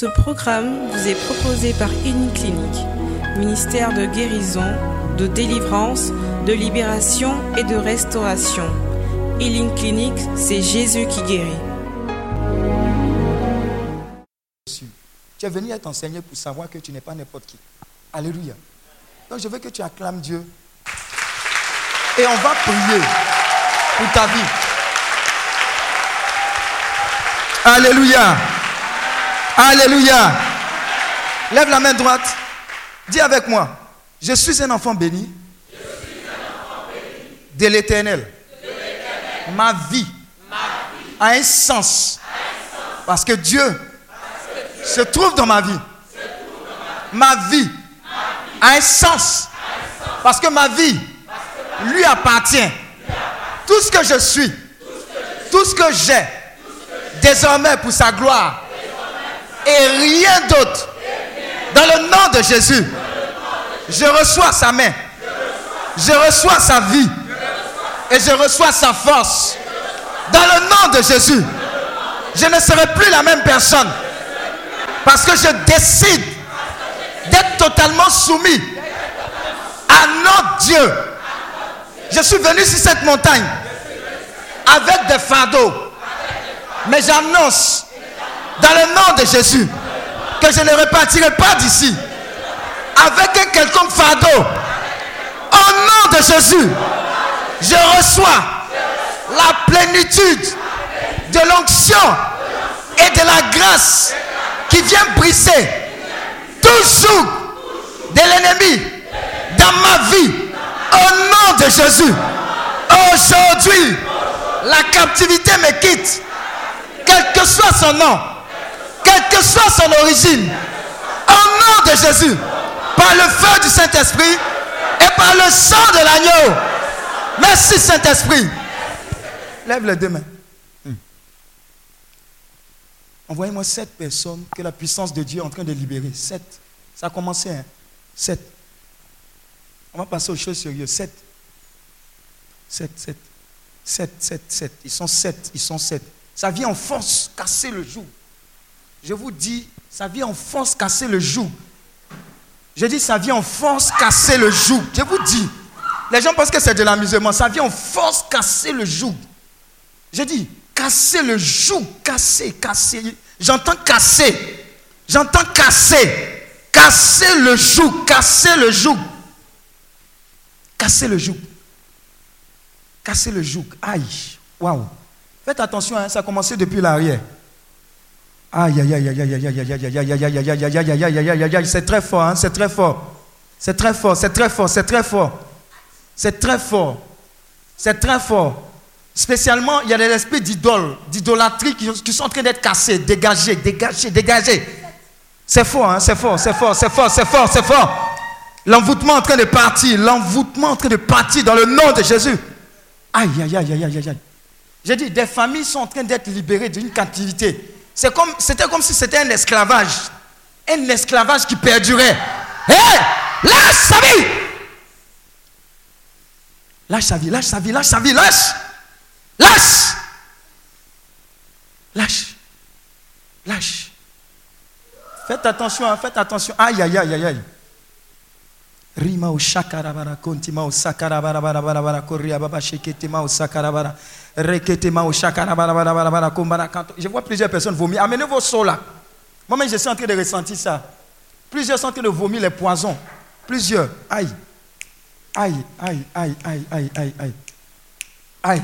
Ce programme vous est proposé par Clinique, ministère de guérison, de délivrance, de libération et de restauration. Healing Clinic, c'est Jésus qui guérit. Tu es venu être enseigné pour savoir que tu n'es pas n'importe qui. Alléluia. Donc je veux que tu acclames Dieu. Et on va prier pour ta vie. Alléluia. Alléluia. Lève la main droite. Dis avec moi. Je suis un enfant béni. De l'éternel. Ma vie a un sens. Parce que Dieu se trouve dans ma vie. Ma vie a un sens. Parce que ma vie lui appartient. Tout ce que je suis, tout ce que j'ai, désormais pour sa gloire, et rien d'autre. Dans le nom de Jésus, je reçois sa main. Je reçois sa vie. Et je reçois sa force. Dans le nom de Jésus, je ne serai plus la même personne. Parce que je décide d'être totalement soumis à notre Dieu. Je suis venu sur cette montagne avec des fardeaux. Mais j'annonce dans le nom de Jésus que je ne repartirai pas d'ici avec un quelconque fardeau. Au nom de Jésus, je reçois la plénitude de l'onction et de la grâce qui vient briser tout joug de l'ennemi dans ma vie. Au nom de Jésus, aujourd'hui, la captivité me quitte, quel que soit son nom quelle que soit son origine, au nom de Jésus, par le feu du Saint-Esprit et par le sang de l'agneau. Merci Saint-Esprit. Lève les deux mains. Hmm. Envoyez-moi sept personnes que la puissance de Dieu est en train de libérer. Sept. Ça a commencé, hein? Sept. On va passer aux choses sérieuses. Sept. Sept, sept. Sept, sept, sept. Ils sont sept. Ils sont sept. Ça vient en force casser le joug. Je vous dis, ça vient en force casser le joug. Je dis, ça vient en force casser le joug. Je vous dis, les gens pensent que c'est de l'amusement. Ça vient en force casser le joug. Je dis, casser le joug, casser, casser. J'entends casser. J'entends casser. Casser le joug, casser le joug. Casser le joug. Casser le joug. Aïe. Waouh. Faites attention, ça a commencé depuis l'arrière. Aïe, aïe, aïe, aïe, aïe, aïe, aïe, aïe, aïe, aïe, aïe, aïe, aïe, aïe, aïe, aïe, aïe, aïe, c'est très fort, c'est très fort. C'est très fort, c'est très fort, c'est très fort. C'est très fort. C'est très fort. Spécialement, il y a des esprits d'idole, d'idolâtrie qui sont en train d'être cassés, dégagés, dégagés, dégagés. C'est fort, c'est fort, c'est fort, c'est fort, c'est fort, c'est fort. L'envoûtement en train de partir, l'envoûtement en train de partir dans le nom de Jésus. Aïe, aïe, aïe, aïe, aïe, aïe. J'ai dit, des familles sont en train d'être libérées d'une captivité. C'était comme si c'était un esclavage. Un esclavage qui perdurait. Hé Lâche sa vie Lâche sa vie, lâche sa vie, lâche sa vie, lâche Lâche Lâche Lâche Faites attention, hein, faites attention. Aïe, aïe, aïe, aïe. Rima shakarabara kontima sakarabara bara bara bara koria baba sheketima sakarabara. Je vois plusieurs personnes vomir. Amenez vos seaux là. Moi-même, je suis en train de ressentir ça. Plusieurs sont en train de vomir les poisons. Plusieurs. Aïe. Aïe, aïe, aïe, aïe, aïe, aïe, aïe. Aïe.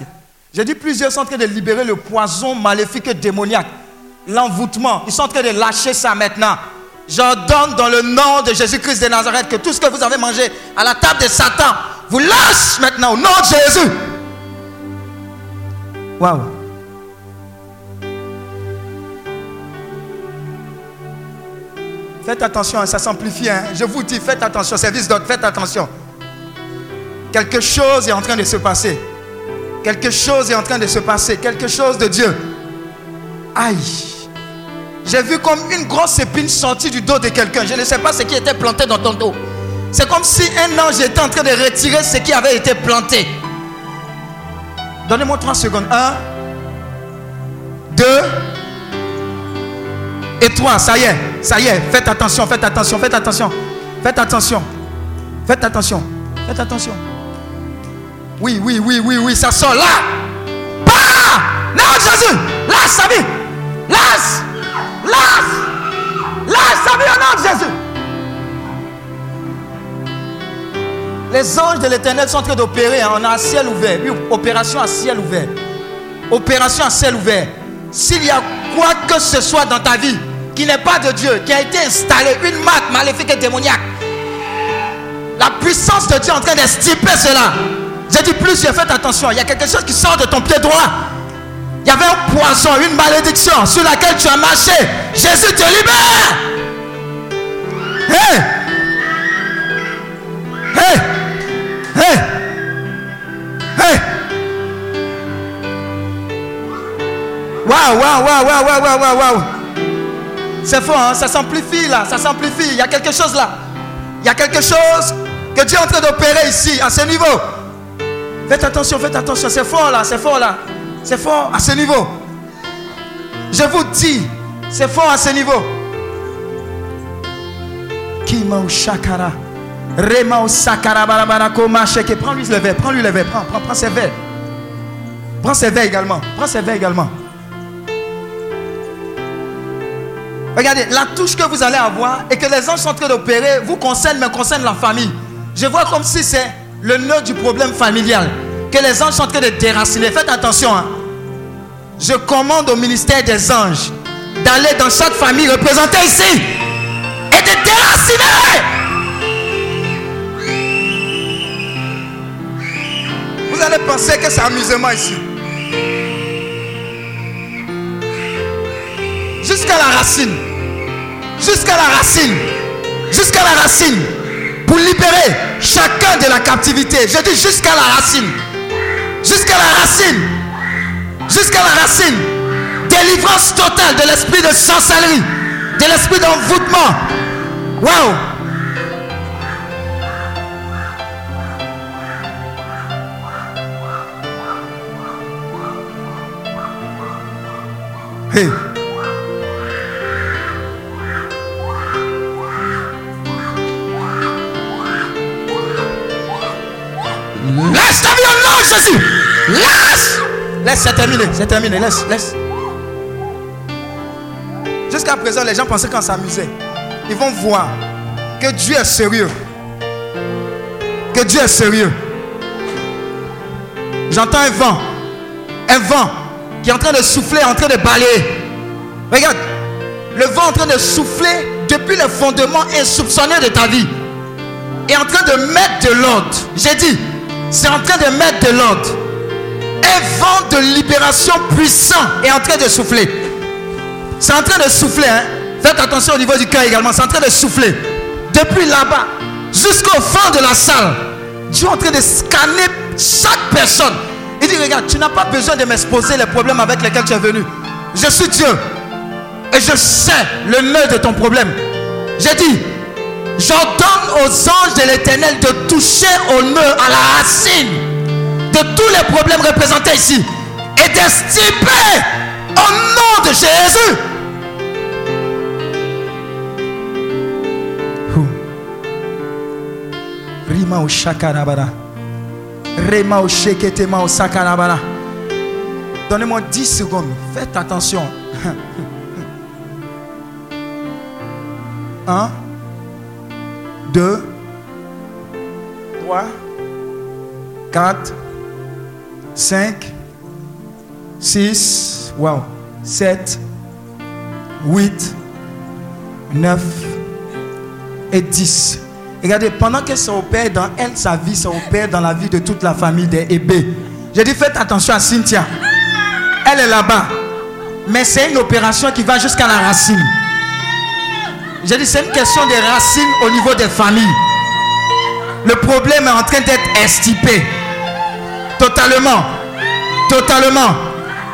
J'ai dit plusieurs sont en train de libérer le poison maléfique et démoniaque. L'envoûtement. Ils sont en train de lâcher ça maintenant. J'ordonne dans le nom de Jésus-Christ de Nazareth que tout ce que vous avez mangé à la table de Satan, vous lâchez maintenant au nom de Jésus. Waouh. Faites attention, ça s'amplifie. Hein. Je vous dis, faites attention, service d'autres, faites attention. Quelque chose est en train de se passer. Quelque chose est en train de se passer. Quelque chose de Dieu. Aïe. J'ai vu comme une grosse épine sortir du dos de quelqu'un. Je ne sais pas ce qui était planté dans ton dos. C'est comme si un ange était en train de retirer ce qui avait été planté. Donnez-moi trois secondes. Un, deux, Et toi, ça y est, ça y est, faites attention, faites attention, faites attention. Faites attention. Faites attention. Faites attention. Oui, oui, oui, oui, oui, ça sort là. Pas Non, Jésus. Sa vie. Lâche. Lâche. Nom de Jésus. Les anges de l'éternel sont en train d'opérer. On a un ciel ouvert. Oui, opération à ciel ouvert. Opération à ciel ouvert. S'il y a quoi que ce soit dans ta vie qui n'est pas de Dieu, qui a été installé, une marque maléfique et démoniaque, la puissance de Dieu est en train d'estiper cela. J'ai dit plus, j'ai fait attention. Il y a quelque chose qui sort de ton pied droit. Il y avait un poison, une malédiction sur laquelle tu as marché. Jésus te libère. Hey! Hey! Hey! Hey! Waouh, waouh, waouh, waouh, waouh, waouh, waouh. C'est fort, hein? ça s'amplifie là, ça s'amplifie. Il y a quelque chose là. Il y a quelque chose que Dieu est en train d'opérer ici, à ce niveau. Faites attention, faites attention. C'est fort là, c'est fort là. C'est fort à ce niveau. Je vous dis, c'est fort à ce niveau. Kima ou shakara. Rema ou sakara barabara koma sheke. Prends-lui le verre, prends-lui le verre, prends, prends, prends ses verres. Prends ses verres également. Prends ses verres également. Regardez, la touche que vous allez avoir et que les anges sont en train d'opérer vous concerne, mais concerne la famille. Je vois comme si c'est le nœud du problème familial que les anges sont en train de déraciner. Faites attention. Hein. Je commande au ministère des anges d'aller dans chaque famille représentée ici et de déraciner. Vous allez penser que c'est amusement ici. Jusqu'à la racine. Jusqu'à la racine. Jusqu'à la racine. Pour libérer chacun de la captivité. Je dis jusqu'à la racine. Jusqu'à la racine. Jusqu'à la racine. Délivrance totale de l'esprit de sorcellerie. De l'esprit d'envoûtement. Hey. C'est terminé. C'est terminé. Laisse, laisse. Jusqu'à présent, les gens pensaient qu'on s'amusait. Ils vont voir que Dieu est sérieux. Que Dieu est sérieux. J'entends un vent. Un vent qui est en train de souffler, en train de balayer. Regarde. Le vent est en train de souffler depuis le fondement insoupçonné de ta vie. Et en train de mettre de l'ordre. J'ai dit, c'est en train de mettre de l'ordre. Un vent de libération puissant est en train de souffler. C'est en train de souffler. Hein? Faites attention au niveau du cœur également. C'est en train de souffler. Depuis là-bas jusqu'au fond de la salle. Dieu est en train de scanner chaque personne. Il dit, regarde, tu n'as pas besoin de m'exposer les problèmes avec lesquels tu es venu. Je suis Dieu. Et je sais le nœud de ton problème. J'ai dit, j'ordonne aux anges de l'éternel de toucher au nœud, à la racine tous les problèmes représentés ici. Et d'estimer au nom de Jésus. Rima au shakarabara. Rema au sheketema au sakarabara. Donnez-moi 10 secondes. Faites attention. 1, 2, 3, 4, 5, 6, wow, 7, 8, 9 et 10. Regardez, pendant que ça opère dans elle, sa vie, ça opère dans la vie de toute la famille des Hébés. J'ai dit, faites attention à Cynthia. Elle est là-bas. Mais c'est une opération qui va jusqu'à la racine. J'ai dit, c'est une question de racines au niveau des familles. Le problème est en train d'être estipé. Totalement. Totalement.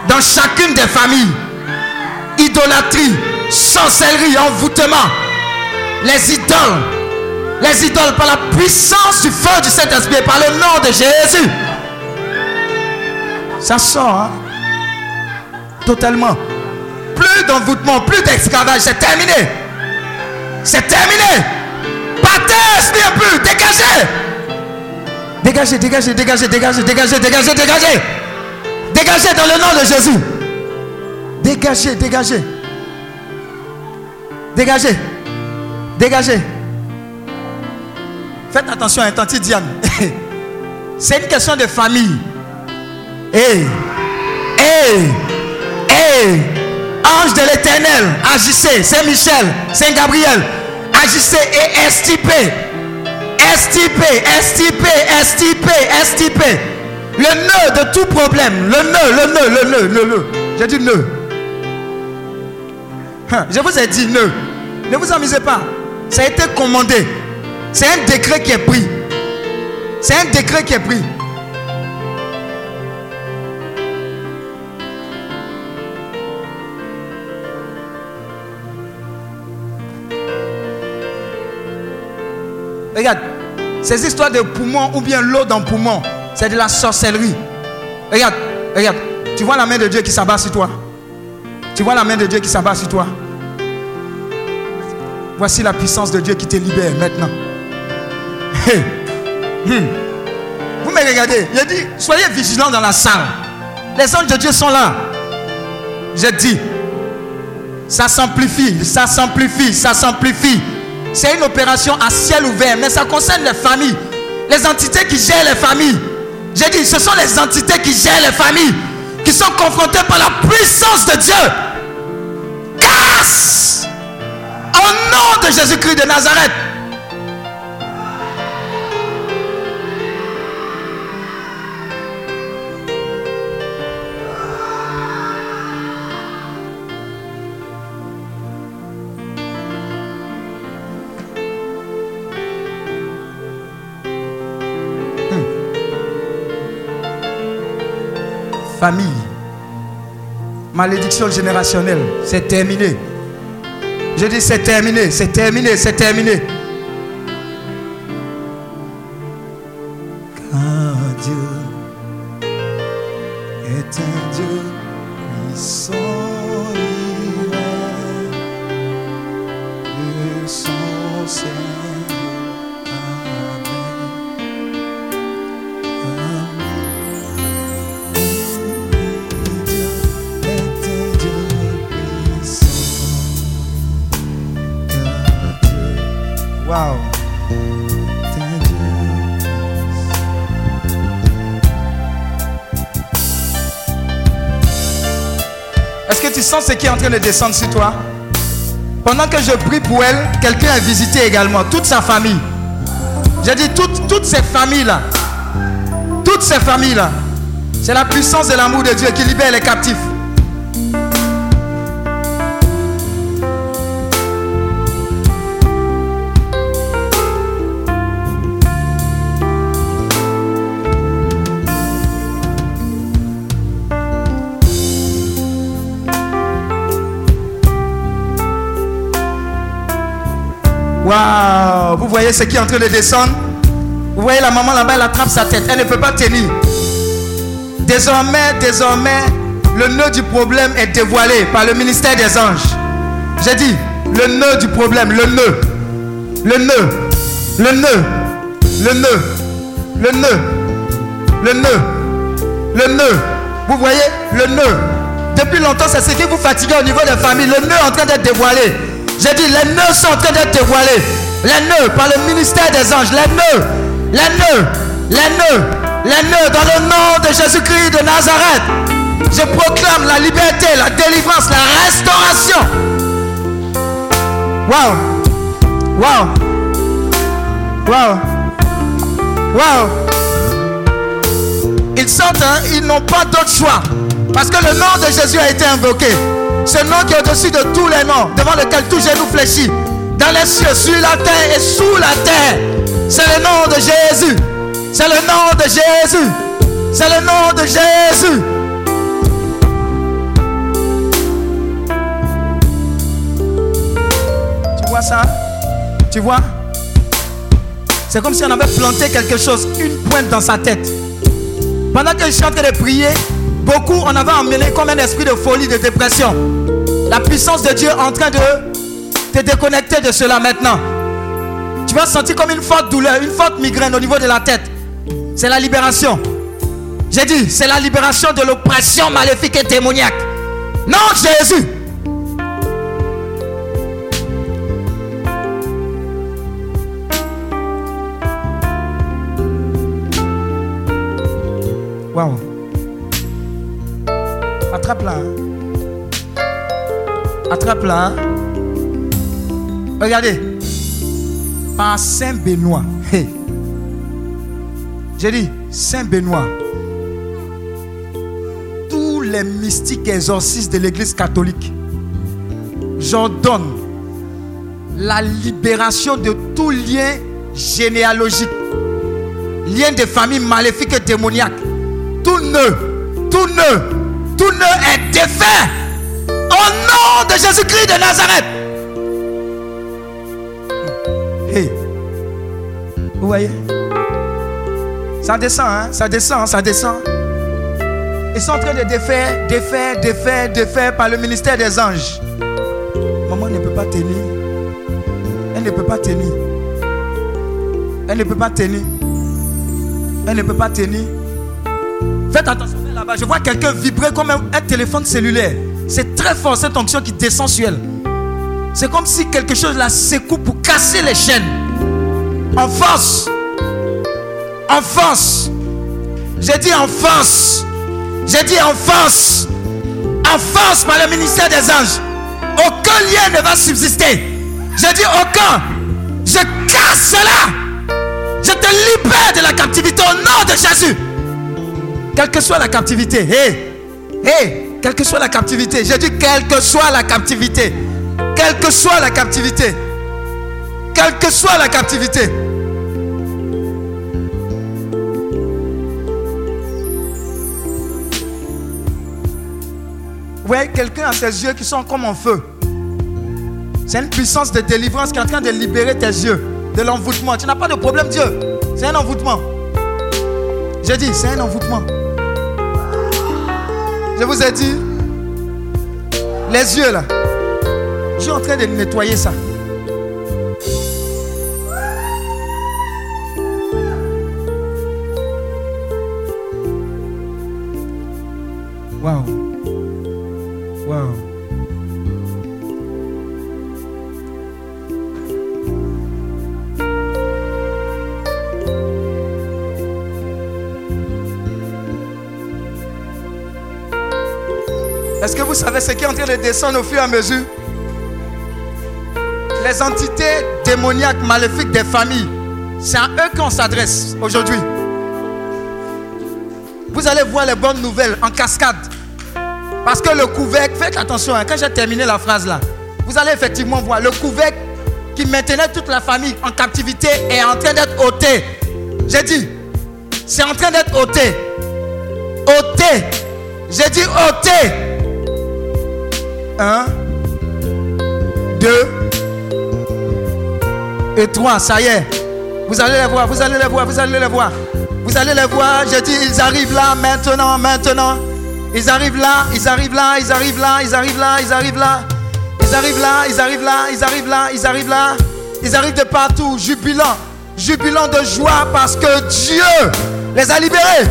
Dans chacune des familles. Idolâtrie, sorcellerie, envoûtement. Les idoles. Les idoles par la puissance du feu du Saint-Esprit, par le nom de Jésus. Ça sort. Hein? Totalement. Plus d'envoûtement, plus d'esclavage. C'est terminé. C'est terminé. Partez, esprit peu. Dégagez. Dégagez, dégagez, dégagez, dégagez, dégagez, dégagez, dégagez. Dégagez dans le nom de Jésus. Dégagez, dégagez. Dégagez. Dégagez. Faites attention à un Diane. C'est une question de famille. Hé, hé, hé, ange de l'éternel, agissez, Saint-Michel, Saint-Gabriel, agissez et estipez, estipez, estipez, estipez, estipez. Le nœud de tout problème, le nœud, le nœud, le nœud, le nœud. J'ai dit nœud. Hein, je vous ai dit nœud. Ne vous amusez pas. Ça a été commandé. C'est un décret qui est pris. C'est un décret qui est pris. Regarde, ces histoires de poumons ou bien l'eau dans le poumon, c'est de la sorcellerie. Regarde, regarde. Tu vois la main de Dieu qui s'abat sur toi. Tu vois la main de Dieu qui s'abat sur toi. Voici la puissance de Dieu qui te libère maintenant. Hmm. Vous me regardez. Il dit, soyez vigilants dans la salle. Les anges de Dieu sont là. J'ai dit, ça s'amplifie, ça s'amplifie, ça s'amplifie. C'est une opération à ciel ouvert, mais ça concerne les familles. Les entités qui gèrent les familles. J'ai dit, ce sont les entités qui gèrent les familles, qui sont confrontées par la puissance de Dieu. Casse Au nom de Jésus-Christ de Nazareth. Famille. Malédiction générationnelle, c'est terminé. Je dis c'est terminé, c'est terminé, c'est terminé. Qui est en train de descendre sur toi Pendant que je prie pour elle, quelqu'un a visité également, toute sa famille. J'ai dit toutes, toutes ces familles-là. Toutes ces familles-là. C'est la puissance de l'amour de Dieu qui libère les captifs. Voyez ce qui est en train de descendre Vous voyez la maman là-bas, elle attrape sa tête. Elle ne peut pas tenir. Désormais, désormais, le nœud du problème est dévoilé par le ministère des anges. J'ai dit, le nœud du problème, le nœud. Le nœud. Le nœud. Le nœud. Le nœud. Le nœud. Le nœud. Vous voyez le nœud. Depuis longtemps, c'est ce qui vous fatigue au niveau des familles. Le nœud est en train d'être dévoilé. J'ai dit, les nœuds sont en train d'être dévoilés. Les nœuds par le ministère des anges. Les nœuds. Les nœuds. Les nœuds. Les nœuds dans le nom de Jésus-Christ de Nazareth. Je proclame la liberté, la délivrance, la restauration. Waouh. Waouh. Waouh. Waouh. Ils sortent, hein, ils n'ont pas d'autre choix. Parce que le nom de Jésus a été invoqué. Ce nom qui est au-dessus de tous les noms, devant lequel tout genou fléchit. Dans les cieux, sur la terre et sous la terre. C'est le nom de Jésus. C'est le nom de Jésus. C'est le nom de Jésus. Tu vois ça? Tu vois? C'est comme si on avait planté quelque chose, une pointe dans sa tête. Pendant que je suis en train de prier, beaucoup on avait emmené comme un esprit de folie, de dépression. La puissance de Dieu en train de te déconnecter de cela maintenant. Tu vas sentir comme une forte douleur, une forte migraine au niveau de la tête. C'est la libération. J'ai dit, c'est la libération de l'oppression maléfique et démoniaque. Non, Jésus. Waouh. Attrape-la. hein. Attrape-la. Regardez. Par Saint Benoît. Hey. J'ai dit, Saint Benoît. Tous les mystiques exorcistes de l'église catholique. J'ordonne la libération de tout lien généalogique. Lien de famille maléfique et démoniaque. Tout nœud, tout nœud, tout nœud est défait. Au nom de Jésus-Christ de Nazareth. Ça descend, hein Ça descend, ça descend. Ils sont en train de défaire, défaire, défaire, défaire par le ministère des anges. Maman ne peut pas tenir. Elle ne peut pas tenir. Elle ne peut pas tenir. Elle ne peut pas tenir. Faites attention là-bas. Je vois quelqu'un vibrer comme un, un téléphone cellulaire. C'est très fort cette onction qui descend sur elle. C'est comme si quelque chose la secoue pour casser les chaînes. En force. En force. J'ai dit en force. J'ai dit en force. En force par le ministère des anges. Aucun lien ne va subsister. J'ai dit aucun. Je casse cela. Je te libère de la captivité au nom de Jésus. Quelle que soit la captivité. Hé. Hé. Quelle que soit la captivité. J'ai dit quelle que soit la captivité. Quelle que soit la captivité. Quelle que soit la captivité. Voyez quelqu'un a ses yeux qui sont comme en feu. C'est une puissance de délivrance qui est en train de libérer tes yeux de l'envoûtement. Tu n'as pas de problème, Dieu. C'est un envoûtement. J'ai dit, c'est un envoûtement. Je vous ai dit, les yeux là, je suis en train de nettoyer ça. Waouh. Waouh. Est-ce que vous savez ce qui est en train de descendre au fur et à mesure? Les entités démoniaques, maléfiques des familles, c'est à eux qu'on s'adresse aujourd'hui. Vous allez voir les bonnes nouvelles en cascade. Parce que le couvercle, faites attention, hein, quand j'ai terminé la phrase là, vous allez effectivement voir le couvercle qui maintenait toute la famille en captivité est en train d'être ôté. J'ai dit, c'est en train d'être ôté. Ôté. J'ai dit ôté. Un, deux et trois. Ça y est. Vous allez les voir, vous allez les voir, vous allez les voir. Vous allez les voir. J'ai dit, ils arrivent là maintenant, maintenant. Ils arrivent là, ils arrivent là, ils arrivent là, ils arrivent là, ils arrivent là. Ils arrivent là, ils arrivent là, ils arrivent là, ils arrivent là. Ils arrivent de partout, jubilant, jubilant de joie parce que Dieu les a libérés.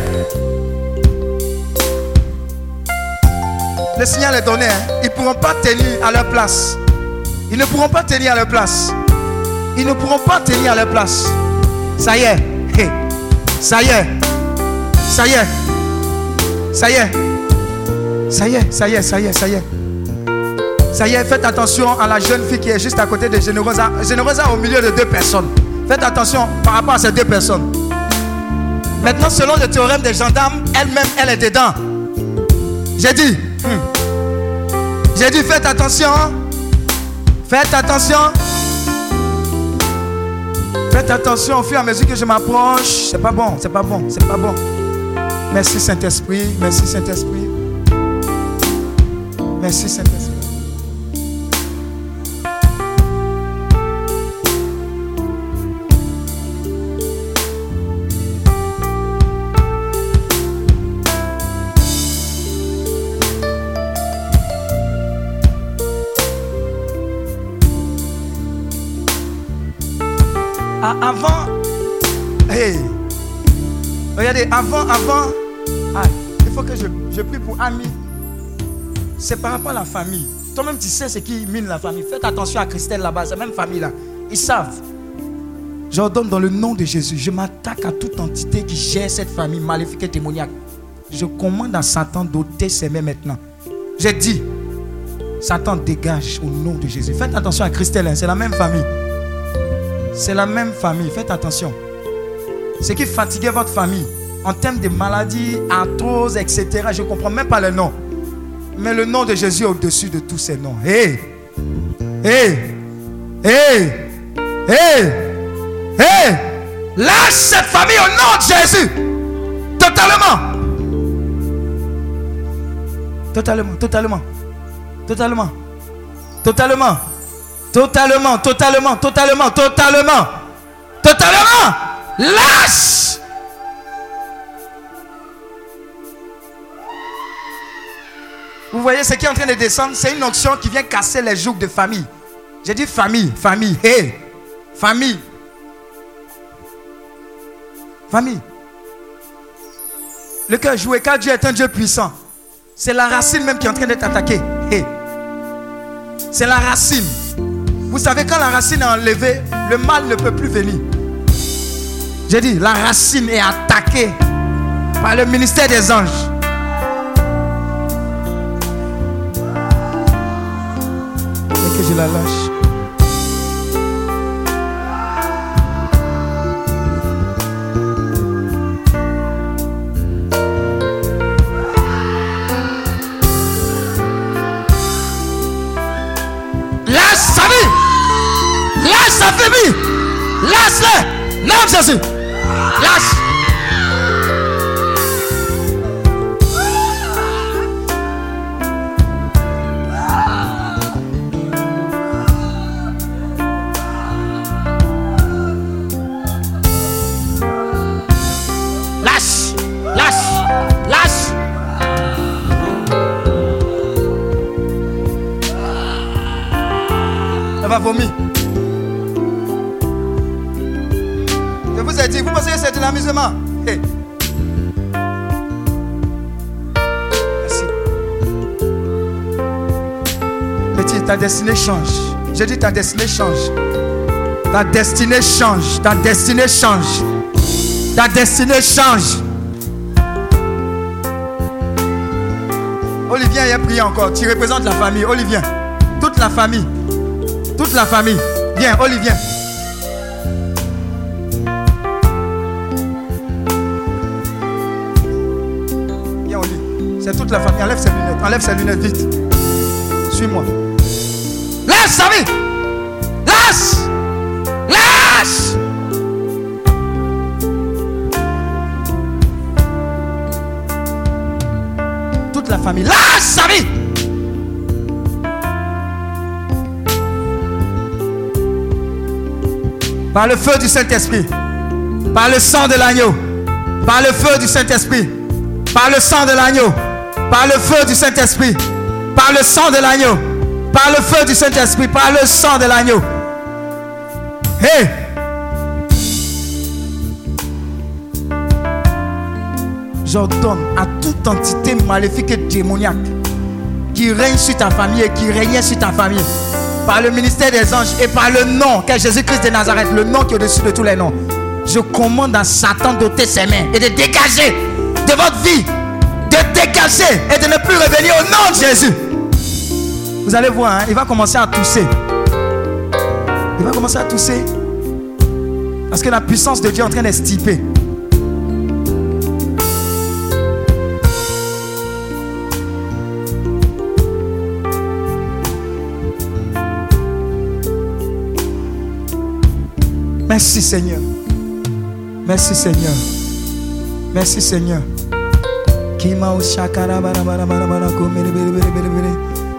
Le signal est donné. hein. Ils ne pourront pas tenir à leur place. Ils ne pourront pas tenir à leur place. Ils ne pourront pas tenir à leur place. Ça y est. Hey. Ça y est. Ça y est. Ça y est. Ça y est, ça y est, ça y est, ça y est. Ça y est, faites attention à la jeune fille qui est juste à côté de Générosa. Générosa au milieu de deux personnes. Faites attention par rapport à ces deux personnes. Maintenant, selon le théorème des gendarmes, elle-même, elle est dedans. J'ai dit, hmm. j'ai dit, faites attention. Faites attention. Faites attention au fur et à mesure que je m'approche. C'est pas bon, c'est pas bon, c'est pas bon. Merci Saint-Esprit, merci Saint-Esprit. Merci Saint-Esprit. Ah, avant, hey, regardez, avant, avant, ah, il faut que je, je prie pour Ami. C'est par rapport à la famille. Toi-même, tu sais ce qui mine la famille. Faites attention à Christelle là-bas, c'est la même famille là. Ils savent. J'ordonne dans le nom de Jésus, je m'attaque à toute entité qui gère cette famille maléfique et démoniaque. Je commande à Satan d'ôter ses mains maintenant. J'ai dit, Satan dégage au nom de Jésus. Faites attention à Christelle, hein, c'est la même famille. C'est la même famille, faites attention. Ce qui fatiguait votre famille en termes de maladies, arthrose, etc. Je ne comprends même pas le nom. Mais le nom de Jésus est au-dessus de tous ces noms. Hé! Hé! Hé! Hé! Hé! Lâche cette famille au nom de Jésus! Totalement! Totalement, totalement. Totalement. Totalement. Totalement, totalement, totalement, totalement. Totalement. Lâche. Vous voyez ce qui est en train de descendre? C'est une onction qui vient casser les jougs de famille. J'ai dit famille, famille, hé, famille. Famille. Le cœur joué, car Dieu est un Dieu puissant. C'est la racine même qui est en train d'être attaquée. Hey. C'est la racine. Vous savez, quand la racine est enlevée, le mal ne peut plus venir. J'ai dit, la racine est attaquée par le ministère des anges. Que je la lâche. Lâche sa vie. Lâche sa famille. Lâche-le. Non, Jésus. Lâche. Lâche. Ta destinée change. J'ai dit ta destinée change. Ta destinée change. Ta destinée change. Ta destinée change. Olivier, il a prié encore. Tu représentes la famille. Olivier. Toute la famille. Toute la famille. Viens, Olivier. Viens, Olivier. C'est toute la famille. Enlève ses lunettes. Enlève ses lunettes vite. Suis-moi. Lâche, Samy. Lâche. Lâche. Toute la famille. Lâche, Samy. Par le feu du Saint-Esprit. Par le sang de l'agneau. Par le feu du Saint-Esprit. Par le sang de l'agneau. Par le feu du Saint-Esprit. Par le sang de l'agneau. Par le feu du Saint-Esprit. Par le sang de l'agneau. Hé! J'ordonne à toute entité maléfique et démoniaque qui règne sur ta famille et qui régnait sur ta famille par le ministère des anges et par le nom qu'est Jésus-Christ de Nazareth, le nom qui est au-dessus de tous les noms. Je commande à Satan d'ôter ses mains et de dégager de votre vie, de dégager et de ne plus revenir au nom de Jésus. Vous allez voir, hein, il va commencer à tousser. Il va commencer à tousser. Parce que la puissance de Dieu est en train d'estiper. Merci Seigneur. Merci Seigneur. Merci Seigneur.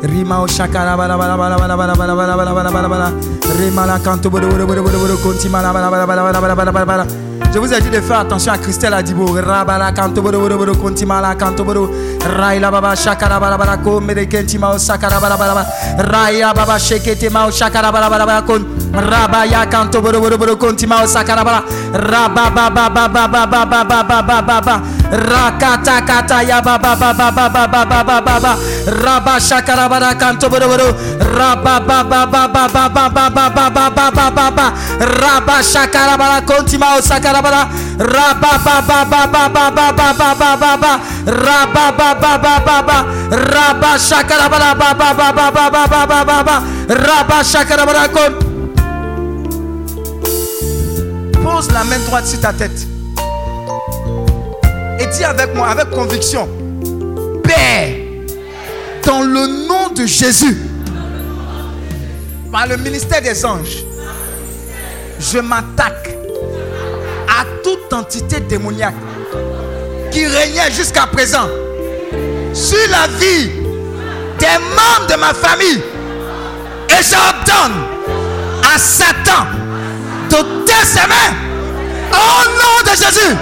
Rima o shakara bara bara bara bara bara bara bara bara bara bara bara. Rima la canto boro boro boro boro boro konti mala bara bara bara bara bara bara bara bara. Je vous ai dit de faire attention à Christelle Adibo. Rabala canto boro boro boro konti mala canto boro. Raila baba shakara bara bara ko mere kenti ma o shakara bara bara bara. Raya baba shekete ma o shakara bara bara bara kon. Rabaya kanto buru buru buru kunti mau sakarabara. Rababa ba ba ba ba ba ba ba ba ba ba ba. Rakata kata ya ba ba ba ba ba ba ba ba ba ba ba. Rabba shakarabara kanto buru buru. Rabba ba ba ba ba ba ba ba ba ba ba ba ba ba ba. Rabba shakarabara kunti mau sakarabara. Rabba ba ba ba ba ba ba ba ba ba ba ba. Rabba ba ba ba ba ba. Rabba shakarabara ba ba ba ba ba ba ba ba ba. Rabba shakarabara kunti Pose la main droite sur ta tête. Et dis avec moi, avec conviction, Père, dans le nom de Jésus, par le ministère des anges, je m'attaque à toute entité démoniaque qui régnait jusqu'à présent sur la vie des membres de ma famille. Et j'ordonne à Satan de ses mains. Au nom de Jésus.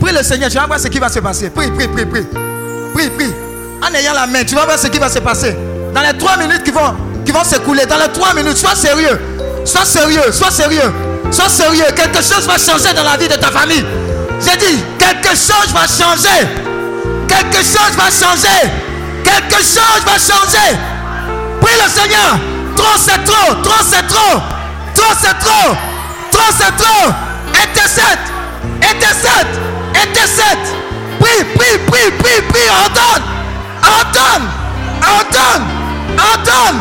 Prie le Seigneur, tu vas voir ce qui va se passer. Prie, prie, prie, prie. Prie, prie. En ayant la main, tu vas voir ce qui va se passer. Dans les trois minutes qui vont, qui vont s'écouler, dans les trois minutes, sois sérieux. Sois sérieux, sois sérieux. Sois sérieux. Quelque chose va changer dans la vie de ta famille. J'ai dit, quelque chose va changer. Quelque chose va changer. Quelque chose va changer. Prie le Seigneur. Trop c'est trop. Trop c'est trop. Trop c'est trop. Trop c'est trop. Intercède. Intercède. Intercède. Prie, prie, prie, prie, prie. Ordonne. Ordonne. Ordonne. Ordonne.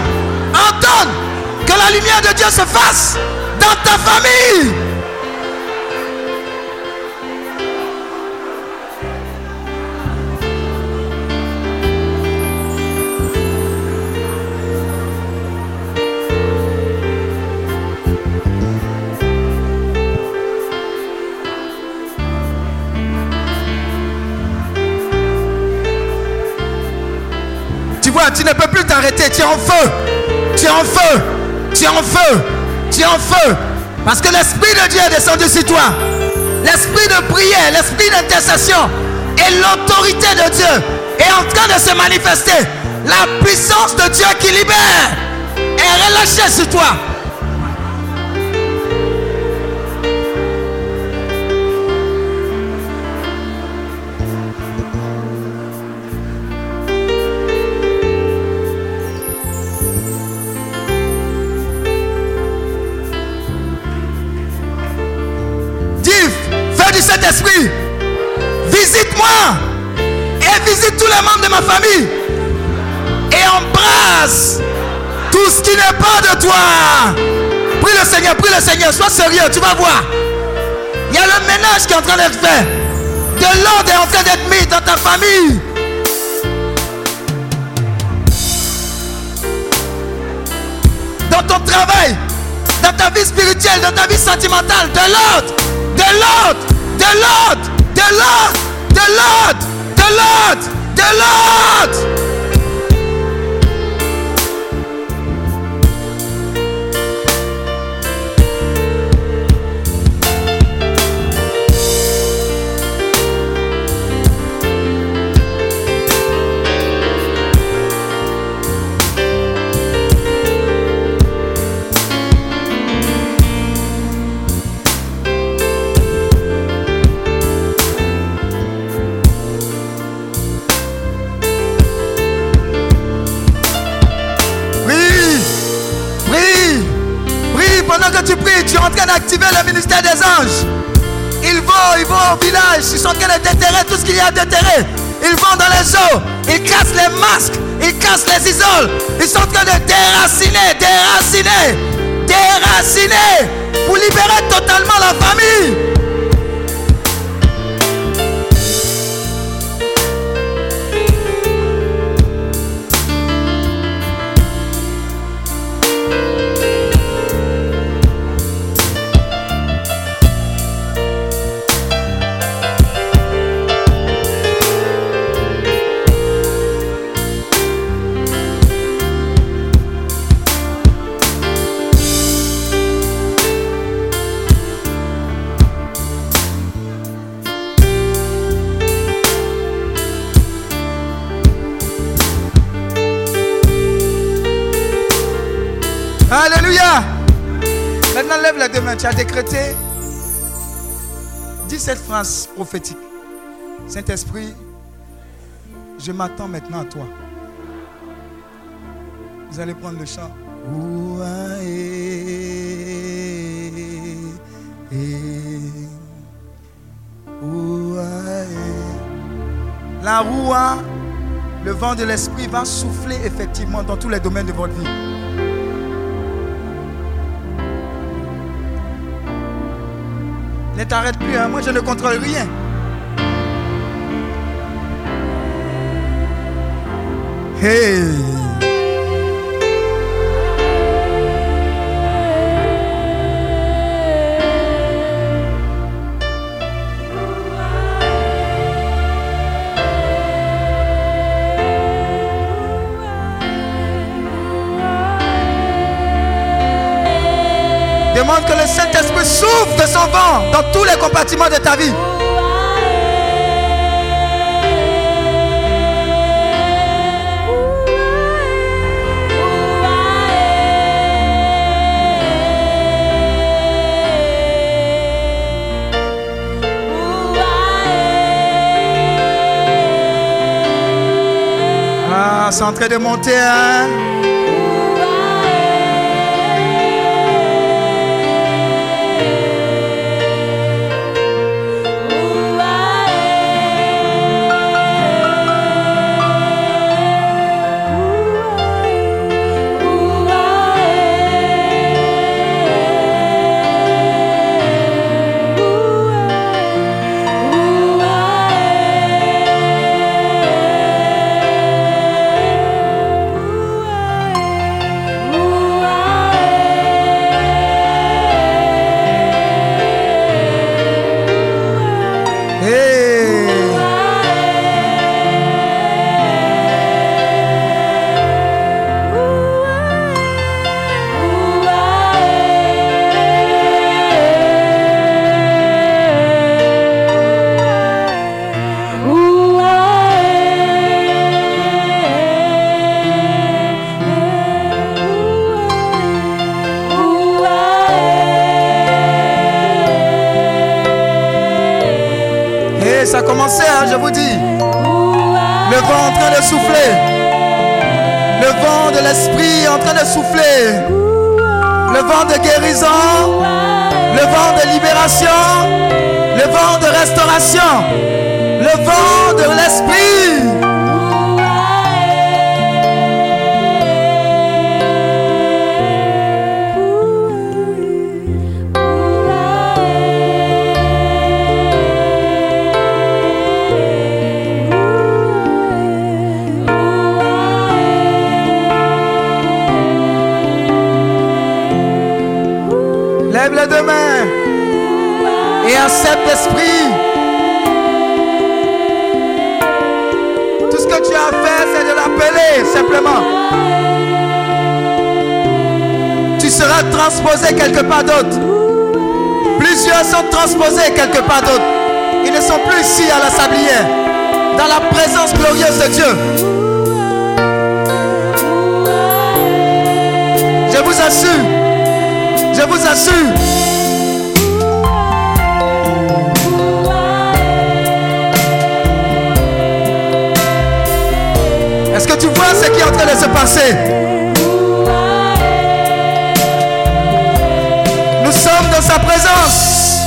Ordonne. Que la lumière de Dieu se fasse dans ta famille. Tu ne peux plus t'arrêter. Tu es en feu. Tu es en feu. Tu es en feu. Tu es en feu. Parce que l'Esprit de Dieu est descendu sur toi. L'Esprit de prière, l'Esprit d'intercession et l'autorité de Dieu est en train de se manifester. La puissance de Dieu qui libère est relâchée sur toi. Saint-Esprit. Visite-moi. Et visite tous les membres de ma famille. Et embrasse tout ce qui n'est pas de toi. Prie le Seigneur, prie le Seigneur. Sois sérieux, tu vas voir. Il y a le ménage qui est en train d'être fait. De l'ordre est en train d'être mis dans ta famille. Dans ton travail, dans ta vie spirituelle, dans ta vie sentimentale, de l'ordre, de l'ordre, the Lord, the Lord, the Lord, the Lord, the Lord. Train d'activer le ministère des anges. Ils vont, ils vont au village. Ils sont en train de déterrer tout ce qu'il y a à déterrer. Ils vont dans les eaux. Ils cassent les masques. Ils cassent les isoles. Ils sont en train de déraciner, déraciner, déraciner. Pour libérer totalement la famille. Tu as décrété. Dis cette phrase prophétique. Saint-Esprit, je m'attends maintenant à toi. Vous allez prendre le chant. La roua, le vent de l'esprit va souffler effectivement dans tous les domaines de votre vie. Ne t'arrête plus, hein. moi je ne contrôle rien. Saint-Esprit souffle de son vent dans tous les compartiments de ta vie. Ah, c'est en train de monter, hein? je vous dis. Le vent en train de souffler. Le vent de l'esprit en train de souffler. Le vent de guérison. Le vent de libération. Le vent de restauration. Le vent de l'esprit. et en cet esprit. Tout ce que tu as à faire, c'est de l'appeler simplement. Tu seras transposé quelque part d'autre. Plusieurs sont transposés quelque part d'autre. Ils ne sont plus ici à la sablière, dans la présence glorieuse de Dieu. Je vous assure, je vous assure. Est-ce que tu vois ce qui est en train de se passer? Nous sommes dans sa présence.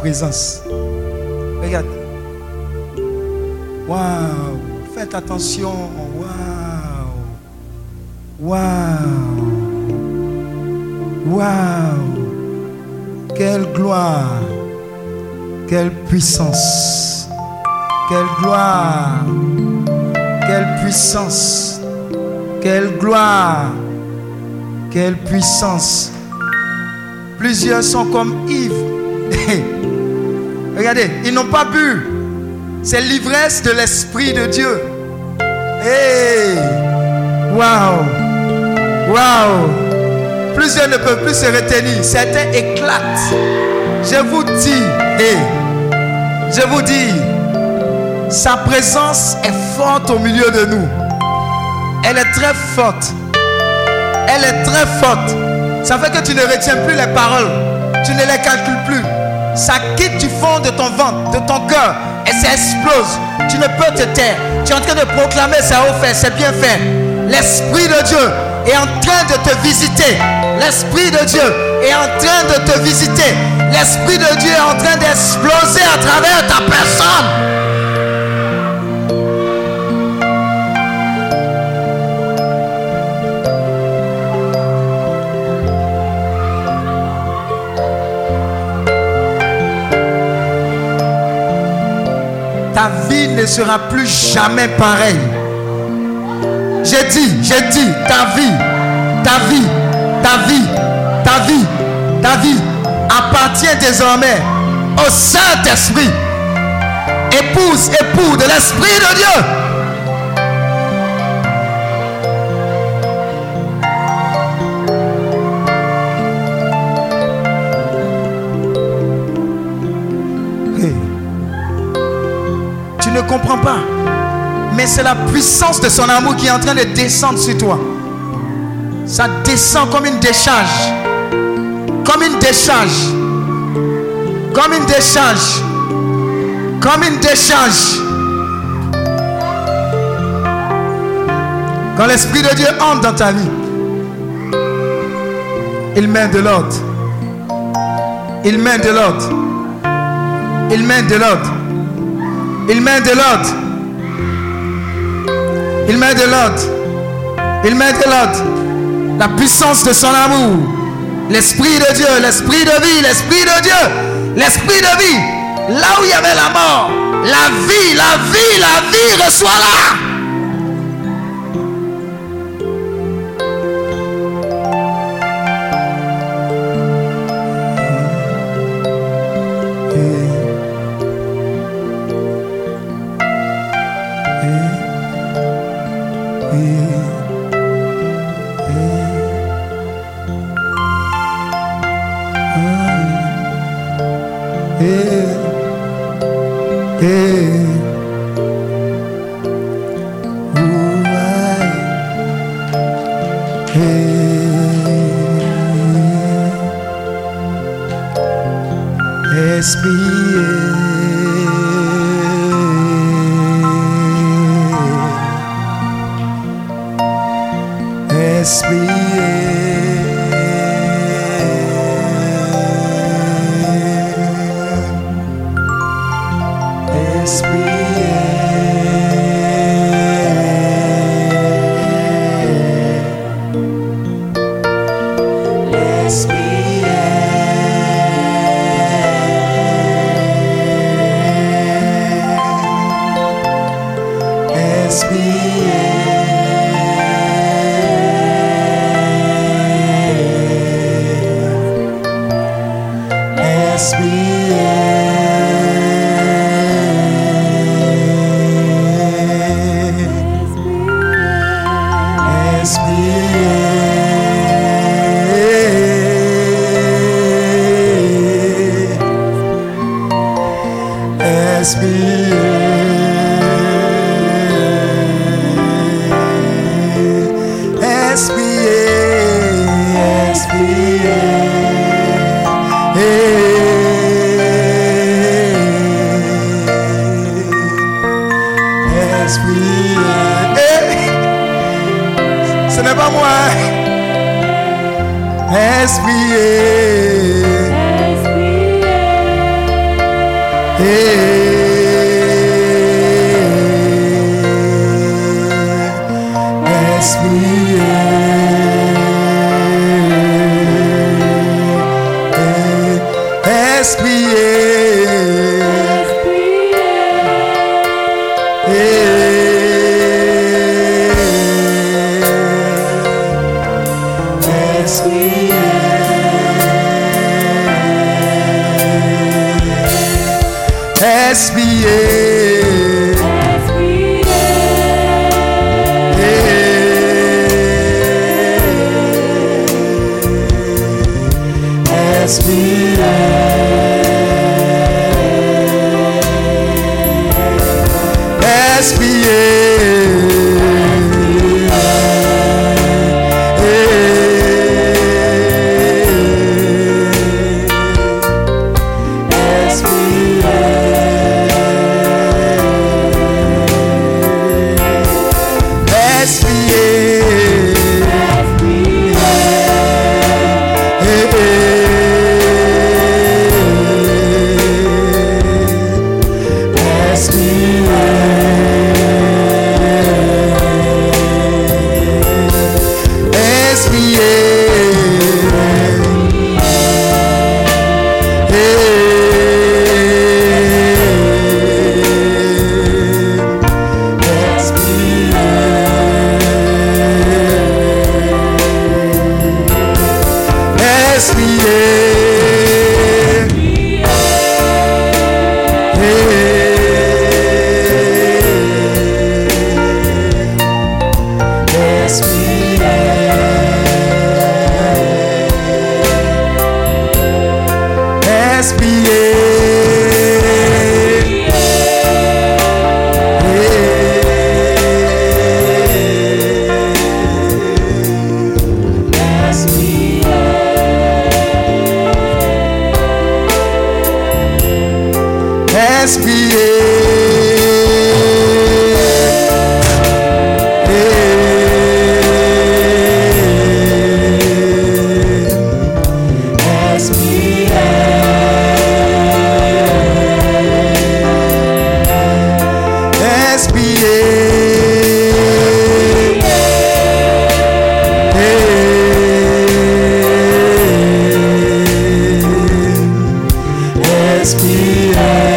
Présence Regarde. Waouh. Faites attention. Waouh. Waouh. Waouh. Quelle gloire. Quelle puissance. Quelle gloire. Quelle puissance. Quelle gloire, quelle puissance. Plusieurs sont comme Yves. Regardez, ils n'ont pas bu. C'est l'ivresse de l'Esprit de Dieu. Hey! Waouh! Waouh! Plusieurs ne peuvent plus se retenir. Certains éclatent. Je vous dis, hey, je vous dis, sa présence est forte au milieu de nous. Elle est très forte. Elle est très forte. Ça fait que tu ne retiens plus les paroles. Tu ne les calcules plus. Ça quitte du fond de ton ventre, de ton cœur. Et ça explose. Tu ne peux te taire. Tu es en train de proclamer ça au fait. C'est bien fait. L'Esprit de Dieu est en train de te visiter. L'Esprit de Dieu est en train de te visiter. L'Esprit de Dieu est en train d'exploser à travers ta personne. Vie ne sera plus jamais pareille. J'ai dit, j'ai dit, ta vie, ta vie, ta vie, ta vie, ta vie appartient désormais au Saint-Esprit. Épouse, époux de l'Esprit de Dieu. Comprends pas. Mais c'est la puissance de son amour qui est en train de descendre sur toi. Ça descend comme une décharge. Comme une décharge. Comme une décharge. Comme une décharge. Quand l'Esprit de Dieu entre dans ta vie, il met de l'ordre. Il met de l'ordre. Il met de l'ordre. Il met de l'ordre. Il met de l'ordre. Il met de l'ordre. La puissance de son amour. L'esprit de Dieu, l'esprit de vie, l'esprit de Dieu, l'esprit de vie. Là où il y avait la mort, la vie, la vie, la vie reçoit là. és.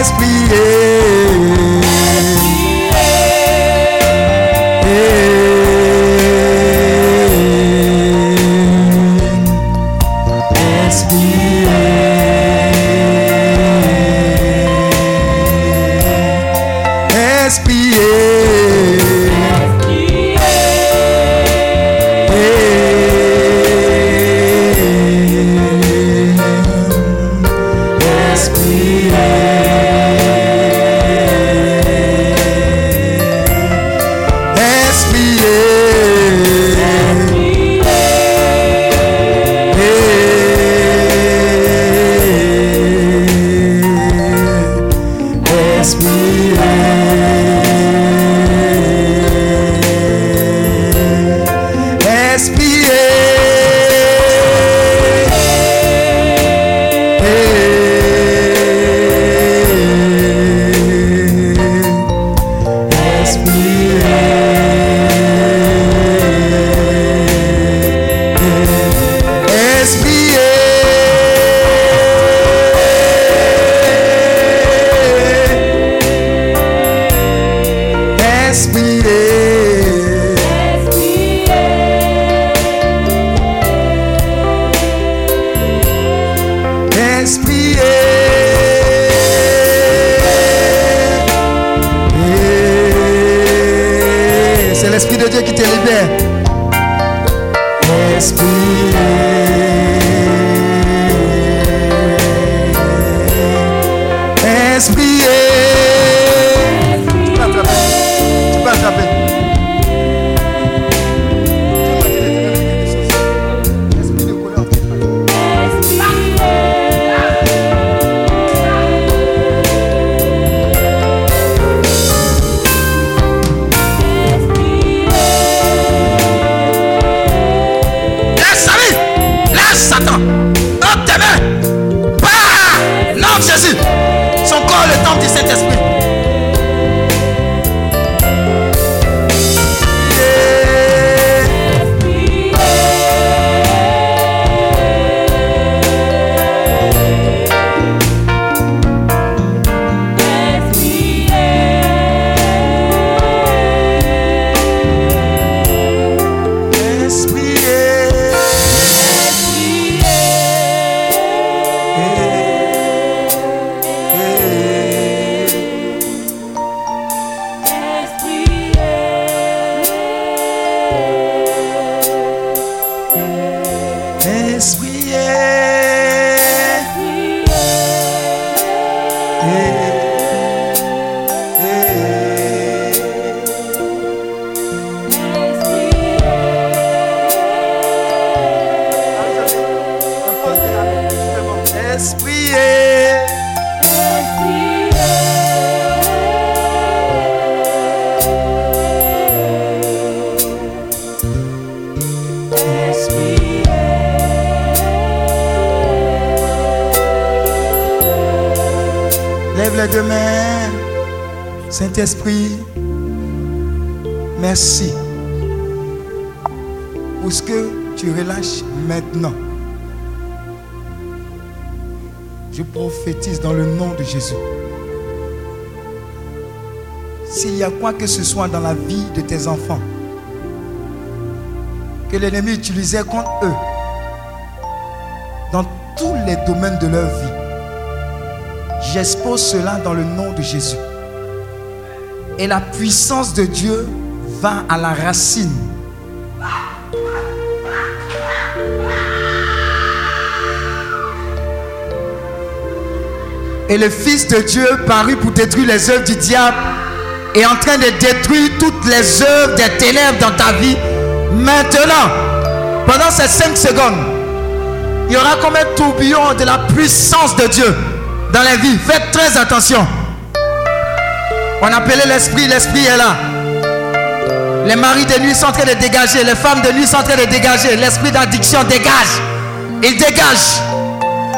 respirer. Merci pour ce que tu relâches maintenant? Je prophétise dans le nom de Jésus. S'il y a quoi que ce soit dans la vie de tes enfants que l'ennemi utilisait contre eux, dans tous les domaines de leur vie, j'expose cela dans le nom de Jésus. Et la puissance de Dieu va à la racine. Et le Fils de Dieu parut pour détruire les œuvres du diable est en train de détruire toutes les œuvres des ténèbres dans ta vie. Maintenant, pendant ces 5 secondes, il y aura comme un tourbillon de la puissance de Dieu dans la vie. Faites très attention. On appelait l'esprit, l'esprit est là. Les maris de nuit sont en train de dégager, les femmes de nuit sont en train de dégager. L'esprit d'addiction dégage. Il dégage.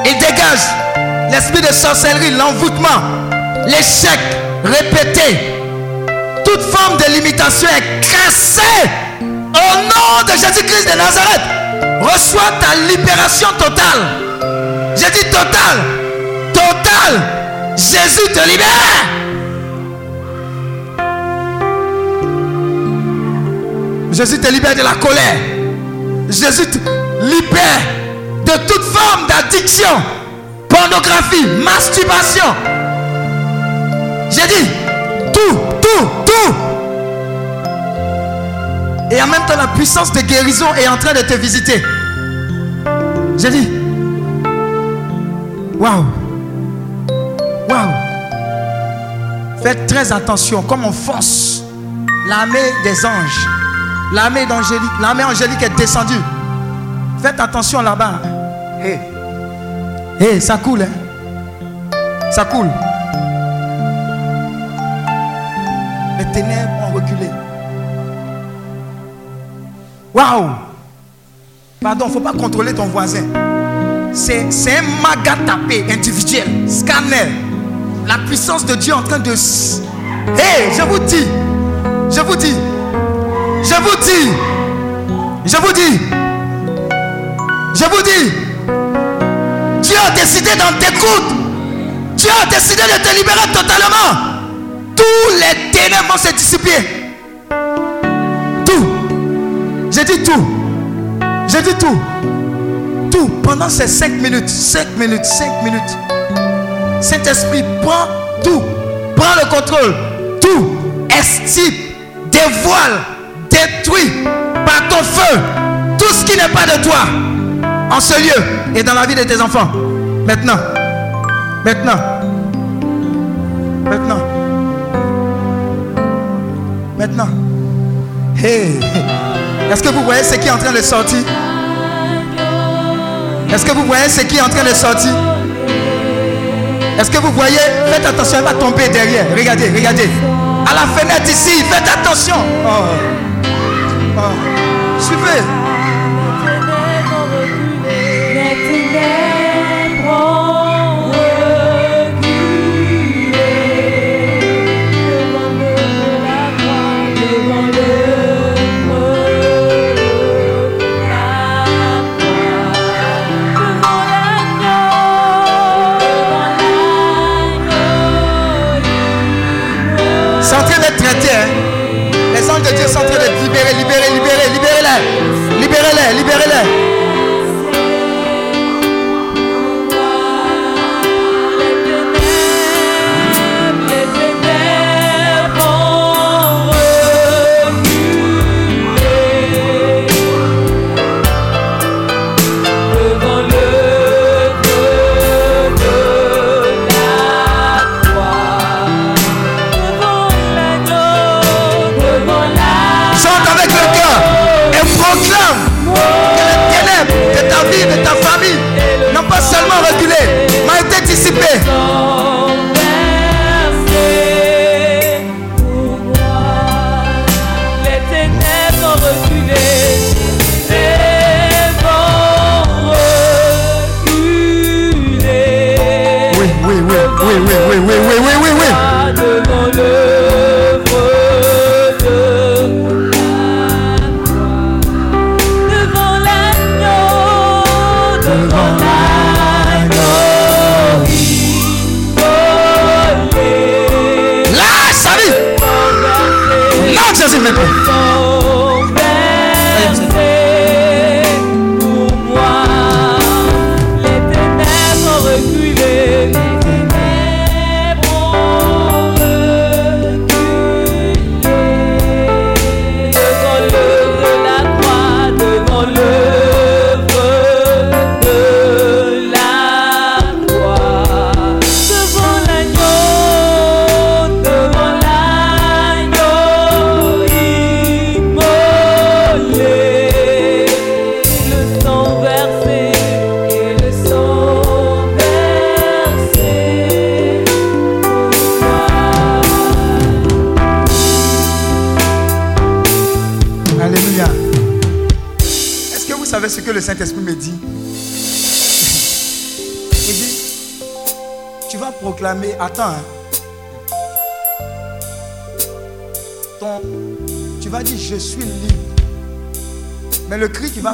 Il dégage. L'esprit de sorcellerie, l'envoûtement, l'échec répété. Toute forme de limitation est cassée. Au nom de Jésus-Christ de Nazareth, reçois ta libération totale. J'ai dit totale. Totale. Jésus te libère. Jésus te libère de la colère. Jésus te libère de toute forme d'addiction, pornographie, masturbation. J'ai dit tout, tout, tout. Et en même temps, la puissance de guérison est en train de te visiter. J'ai dit, waouh, waouh. Faites très attention, comme on force l'armée des anges L'armée angélique est descendue. Faites attention là-bas. Hé, hey. ça coule. Hein? Ça coule. Les ténèbres ont reculé. Waouh! Pardon, faut pas contrôler ton voisin. C'est un maga tapé individuel, scanner. La puissance de Dieu en train de. Hé, je vous dis, je vous dis, je vous dis, je vous dis, je vous dis, Dieu a décidé d'en t'écouter. Dieu a décidé de te libérer totalement. Tous les ténèbres vont se dissiper. Tout. J'ai dit tout. J'ai dit tout. Tout. Pendant ces 5 minutes, 5 minutes, 5 minutes. Cet esprit prend tout. Prend le contrôle. Tout. Estime. Dévoile détruit par ton feu tout ce qui n'est pas de toi en ce lieu et dans la vie de tes enfants. Maintenant. Maintenant. Maintenant. Maintenant. Hey. Est-ce que vous voyez ce qui est en train de sortir? Est-ce que vous voyez ce qui est en train de sortir? Est-ce que vous voyez? Faites attention, elle va tomber derrière. Regardez, regardez. À la fenêtre ici, faites attention. Oh. Suivez.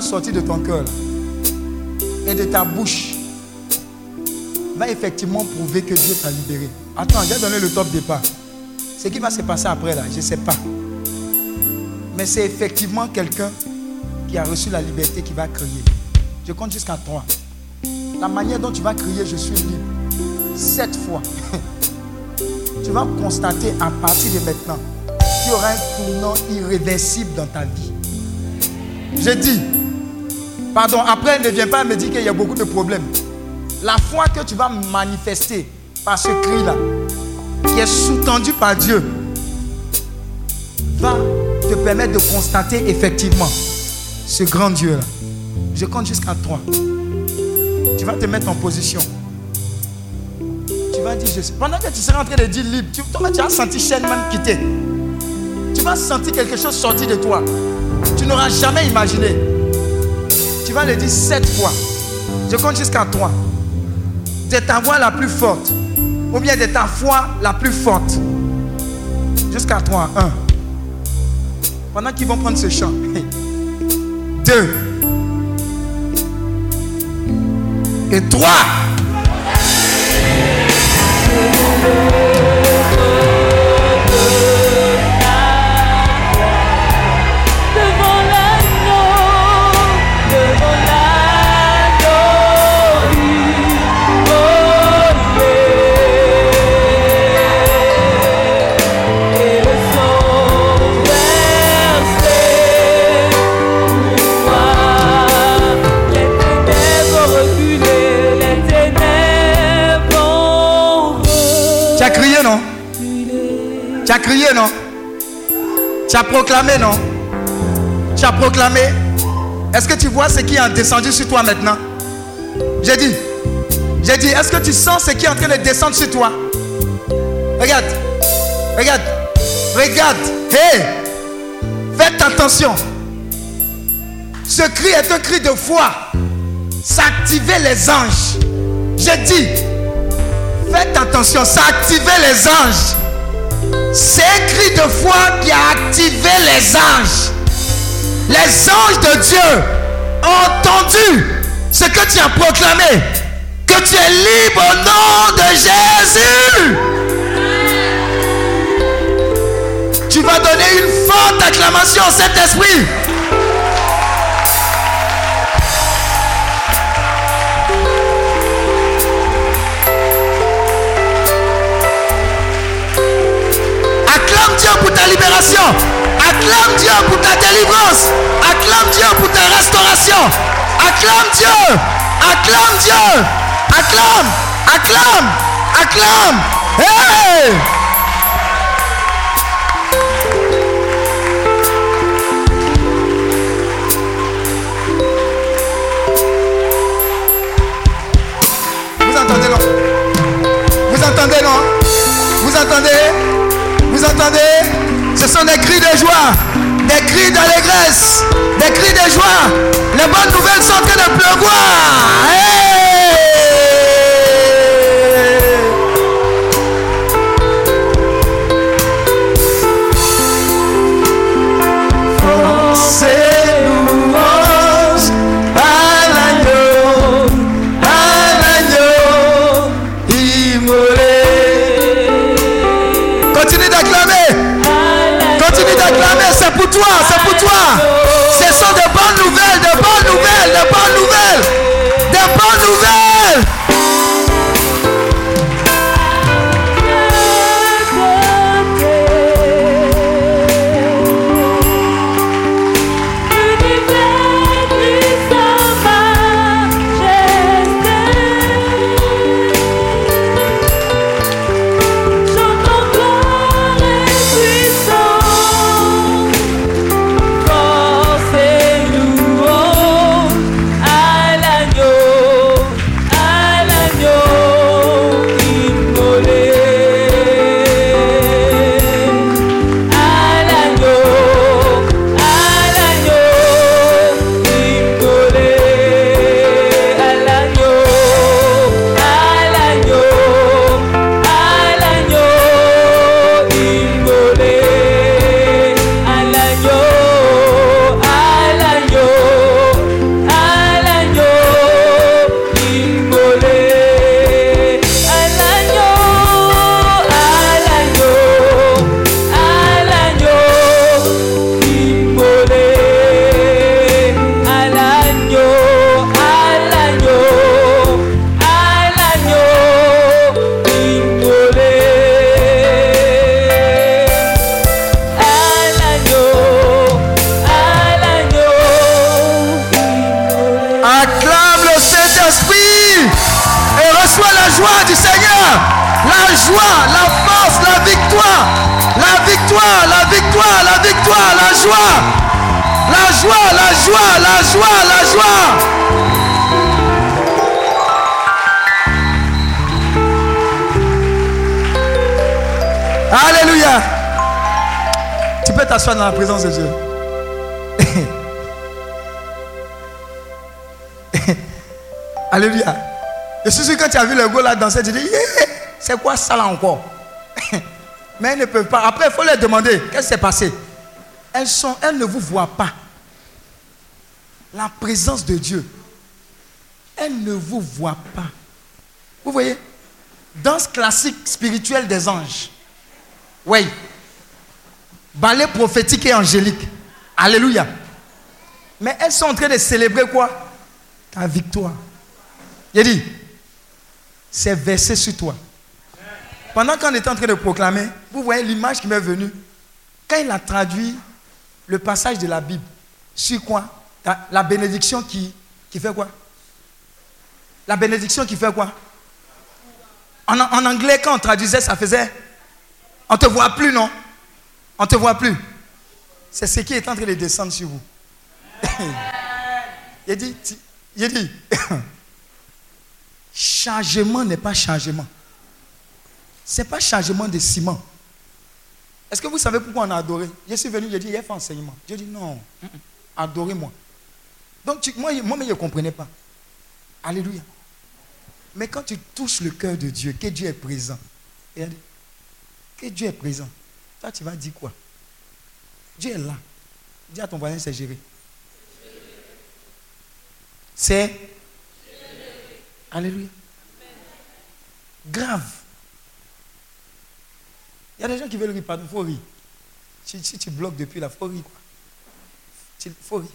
Sortir de ton cœur et de ta bouche va effectivement prouver que Dieu t'a libéré. Attends, j'ai donné le top départ. Ce qui va se passer après là, je ne sais pas. Mais c'est effectivement quelqu'un qui a reçu la liberté qui va crier. Je compte jusqu'à toi. La manière dont tu vas crier, je suis libre. Sept fois. tu vas constater à partir de maintenant qu'il y aura un tournant irréversible dans ta vie. Je dis, pardon, après ne viens pas me dire qu'il y a beaucoup de problèmes. La foi que tu vas manifester par ce cri-là, qui est sous-tendu par Dieu, va te permettre de constater effectivement ce grand Dieu-là. Je compte jusqu'à toi. Tu vas te mettre en position. Tu vas dire, Pendant que tu seras en train de dire libre, tu, toi, tu as quitter. Tu vas sentir quelque chose sortir de toi. Tu n'auras jamais imaginé. Tu vas le dire sept fois. Je compte jusqu'à toi. De ta voix la plus forte. Ou bien de ta foi la plus forte. Jusqu'à toi. Un. Pendant qu'ils vont prendre ce chant. deux et trois. Non? Tu as proclamé, non? Tu as proclamé. Est-ce que tu vois ce qui est descendu sur toi maintenant? J'ai dit. J'ai dit, est-ce que tu sens ce qui est en train de descendre sur toi? Regarde. Regarde. Regarde. Hé Faites attention. Ce cri est un cri de foi. Ça activait les anges. J'ai dit. Faites attention. Ça les anges. C'est un cri de foi qui a activé les anges. Les anges de Dieu ont entendu ce que tu as proclamé. Que tu es libre au nom de Jésus. Tu vas donner une forte acclamation au Saint-Esprit. Dieu pour ta libération. Acclame Dieu pour ta délivrance. Acclame Dieu pour ta restauration. Acclame Dieu. Acclame Dieu. Acclame. Acclame. Acclame. Hey! Vous entendez non? Vous entendez non? Vous entendez? Vous entendez? Ce sont des cris de joie, des cris d'allégresse, des cris de joie. Les bonnes nouvelles sont en de pleuvoir. Pour toi, c'est pour toi. Vu le gars là danser, tu dis, c'est quoi ça là encore? Mais elles ne peuvent pas. Après, il faut leur demander, qu'est-ce qui s'est passé? Elles, sont, elles ne vous voient pas. La présence de Dieu. Elles ne vous voient pas. Vous voyez? Danse classique spirituelle des anges. Oui. Ballet prophétique et angélique. Alléluia. Mais elles sont en train de célébrer quoi? Ta victoire. Il dit, c'est versé sur toi. Pendant qu'on était en train de proclamer, vous voyez l'image qui m'est venue. Quand il a traduit le passage de la Bible, sur quoi? La, bénédiction qui, qui fait quoi? La bénédiction qui fait quoi? En, en anglais, quand on traduisait, ça faisait On ne te voit plus, non? On ne te voit plus. C'est ce qui est en train de descendre sur vous. il dit, dit changement n'est pas changement. Ce n'est pas changement de ciment. Est-ce que vous savez pourquoi on a adoré? Je suis venu, j'ai dit, il y a fait enseignement. J'ai dit, non, adorez-moi. Donc, tu, moi, moi, je ne comprenais pas. Alléluia. Mais quand tu touches le cœur de Dieu, que Dieu est présent, regardez, que Dieu est présent, toi, tu vas dire quoi? Dieu est là. Dis à ton voisin, c'est géré. C'est Alléluia. Grave. Il y a des gens qui veulent rire, pardon, il faut rire. Si, si, tu bloques depuis là, il faut rire. Il faut rire.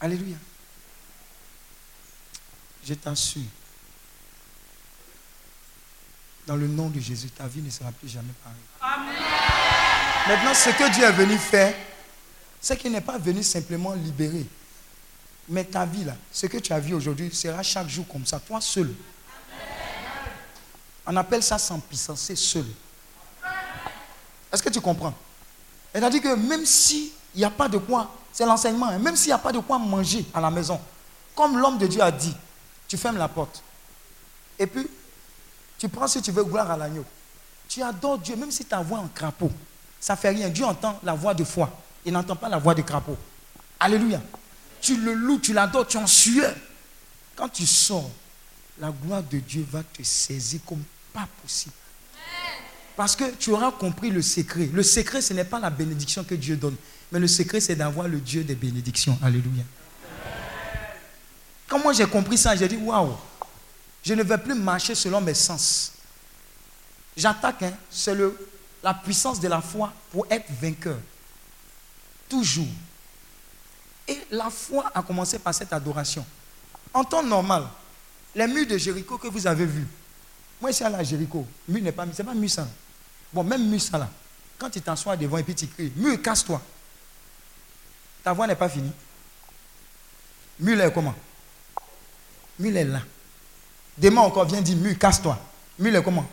Alléluia. Je t'assure. Dans le nom de Jésus, ta vie ne sera plus jamais pareille. Amen. Maintenant, ce que Dieu est venu faire, c'est qu'il n'est pas venu simplement libérer. Mais ta vie, là, ce que tu as vu aujourd'hui, sera chaque jour comme ça, toi seul. On appelle ça sans puissance, c'est seul. Est-ce que tu comprends? C'est-à-dire que même s'il n'y a pas de quoi, c'est l'enseignement, hein, même s'il n'y a pas de quoi manger à la maison, comme l'homme de Dieu a dit, tu fermes la porte. Et puis, tu prends si tu veux gloire à l'agneau. Tu adores Dieu, même si ta voix en crapaud. Ça ne fait rien. Dieu entend la voix de foi. Il n'entend pas la voix de crapaud. Alléluia tu le loues, tu l'adores, tu en sueur. Quand tu sors, la gloire de Dieu va te saisir comme pas possible. Parce que tu auras compris le secret. Le secret, ce n'est pas la bénédiction que Dieu donne, mais le secret, c'est d'avoir le Dieu des bénédictions. Alléluia. Quand moi j'ai compris ça, j'ai dit waouh, je ne vais plus marcher selon mes sens. J'attaque, hein, c'est la puissance de la foi pour être vainqueur. Toujours. Et la foi a commencé par cette adoration. En temps normal, les murs de Jéricho que vous avez vus, moi je suis Jéricho, mur n'est pas, c'est pas mur ça. Bon, même mur ça là, quand tu t'assois devant et puis tu cries, mur casse-toi. Ta voix n'est pas finie. Mur est comment? Mur est là. Demain encore, viens dire mur, casse-toi. Mur est comment?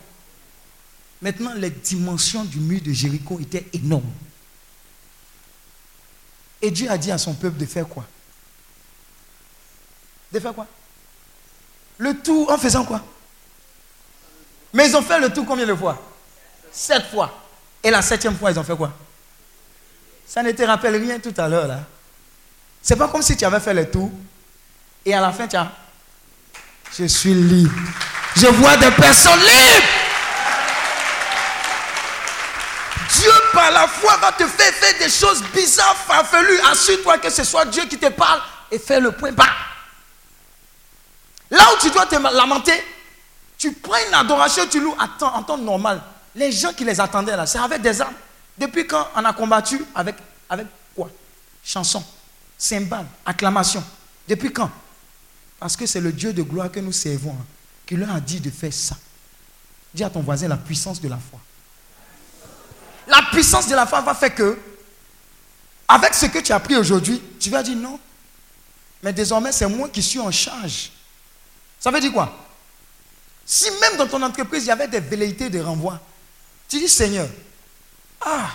Maintenant, les dimensions du mur de Jéricho étaient énormes. Et Dieu a dit à son peuple de faire quoi? De faire quoi? Le tour en faisant quoi? Mais ils ont fait le tour combien de fois? Sept fois. Et la septième fois, ils ont fait quoi? Ça ne te rappelle rien tout à l'heure là. C'est pas comme si tu avais fait le tour et à la fin tu as. Je suis libre. Je vois des personnes libres. Dieu, par la foi, va te faire faire des choses bizarres, farfelues. Assure-toi que ce soit Dieu qui te parle et fais le point. Là où tu dois te lamenter, tu prends une adoration, tu loues en temps normal. Les gens qui les attendaient là, c'est avec des armes. Depuis quand on a combattu avec, avec quoi? Chanson, cymbales, acclamation. Depuis quand? Parce que c'est le Dieu de gloire que nous servons hein, qui leur a dit de faire ça. Dis à ton voisin la puissance de la foi. La puissance de la foi va faire que, avec ce que tu as pris aujourd'hui, tu vas dire non. Mais désormais, c'est moi qui suis en charge. Ça veut dire quoi? Si même dans ton entreprise, il y avait des velléités de renvoi, tu dis Seigneur, ah,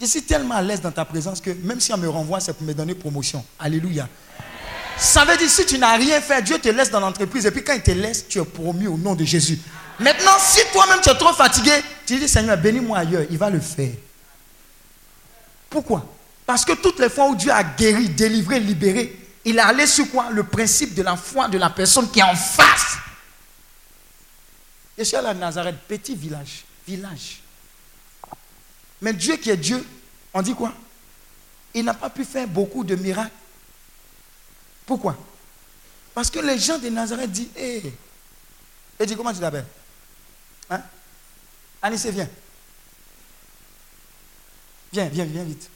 je suis tellement à l'aise dans ta présence que même si on me renvoie, c'est pour me donner promotion. Alléluia. Ça veut dire si tu n'as rien fait, Dieu te laisse dans l'entreprise et puis quand il te laisse, tu es promu au nom de Jésus. Maintenant, si toi-même tu es trop fatigué, tu dis Seigneur, bénis-moi ailleurs, il va le faire. Pourquoi? Parce que toutes les fois où Dieu a guéri, délivré, libéré, il est allé sur quoi? Le principe de la foi de la personne qui est en face. Je suis à la Nazareth, petit village, village. Mais Dieu qui est Dieu, on dit quoi? Il n'a pas pu faire beaucoup de miracles. Pourquoi? Parce que les gens de Nazareth disent, hé, hey. et dit, comment tu t'appelles? Anissé, viens. Viens, viens, viens vite.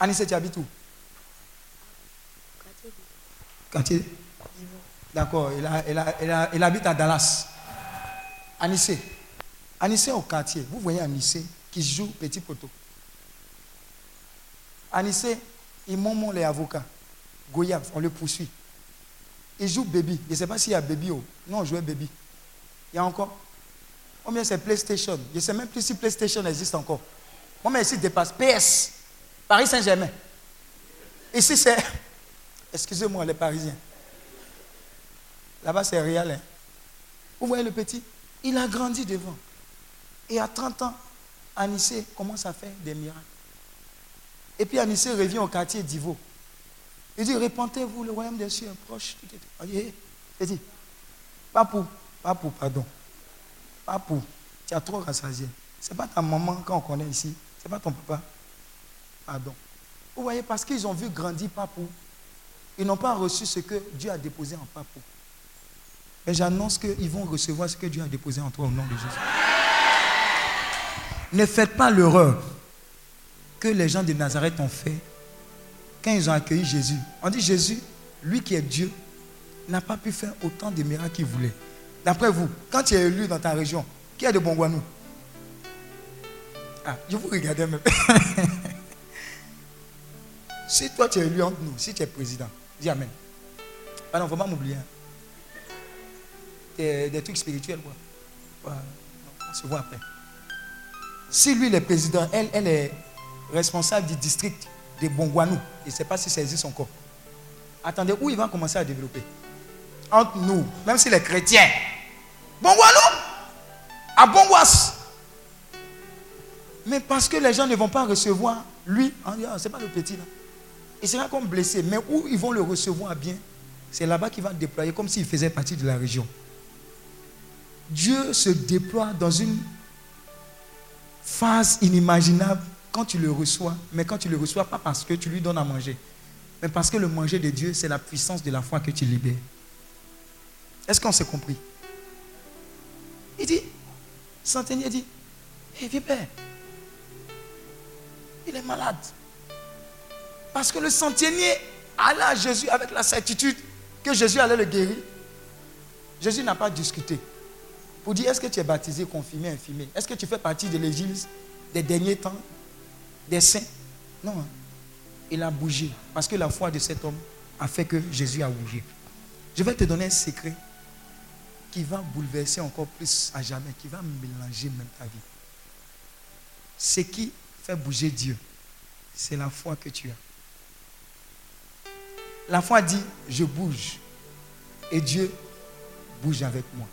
Anissé, tu habites où? Quartier. D'accord, il, habite à Dallas. Anissé. Anissé au quartier. Vous voyez Anissé qui joue petit poteau. Anissé, il monte les avocats. Goya, on le poursuit. Il joue baby. Je ne sais pas s'il y a baby. Oh. Non, on jouait baby. Il y a encore. Combien c'est PlayStation Je ne sais même plus si PlayStation existe encore. Combien ici dépasse PS Paris Saint-Germain. Ici c'est. Excusez-moi les Parisiens. Là-bas c'est réel. Hein. Vous voyez le petit? Il a grandi devant. Et à 30 ans, Anissé commence à faire des miracles. Et puis Anissé revient au quartier d'Ivo. Il dit, répentez-vous, le royaume des cieux est proche. Il dit, Papou, Papou, pardon. Papou, tu as trop rassasié. Ce n'est pas ta maman quand on connaît ici. Ce n'est pas ton papa. Pardon. Vous voyez, parce qu'ils ont vu grandir Papou. Ils n'ont pas reçu ce que Dieu a déposé en Papou. Mais j'annonce qu'ils vont recevoir ce que Dieu a déposé en toi au nom de Jésus. Ne faites pas l'erreur que les gens de Nazareth ont fait quand ils ont accueilli Jésus. On dit Jésus, lui qui est Dieu, n'a pas pu faire autant de miracles qu'il voulait. D'après vous, quand tu es élu dans ta région, qui a de Bongwanou Ah, je vous regardais même. si toi tu es élu entre nous, si tu es président, dis Amen. Ah non, il faut pas m'oublier. Hein. Des, trucs spirituels, quoi. on se voit après. Si lui, le président, elle, elle est responsable du district de Bongwanou, je ne sais pas si ça existe encore. Attendez, où il va commencer à développer? Entre nous, même si les chrétiens. Bongwanou À Bongwas Mais parce que les gens ne vont pas recevoir lui, ah, c'est pas le petit là. Il sera comme blessé. Mais où ils vont le recevoir bien, c'est là-bas qu'il va déployer comme s'il faisait partie de la région. Dieu se déploie dans une phase inimaginable quand tu le reçois, mais quand tu le reçois pas parce que tu lui donnes à manger, mais parce que le manger de Dieu, c'est la puissance de la foi que tu libères. Est-ce qu'on s'est compris? Il dit, centenier dit, hé, viens père. Il est malade. Parce que le centenier allait à Jésus avec la certitude que Jésus allait le guérir. Jésus n'a pas discuté. Pour dire, est-ce que tu es baptisé, confirmé, infirmé? Est-ce que tu fais partie de l'église des derniers temps, des saints Non. Hein. Il a bougé. Parce que la foi de cet homme a fait que Jésus a bougé. Je vais te donner un secret qui va bouleverser encore plus à jamais, qui va mélanger même ta vie. Ce qui fait bouger Dieu, c'est la foi que tu as. La foi dit, je bouge. Et Dieu bouge avec moi.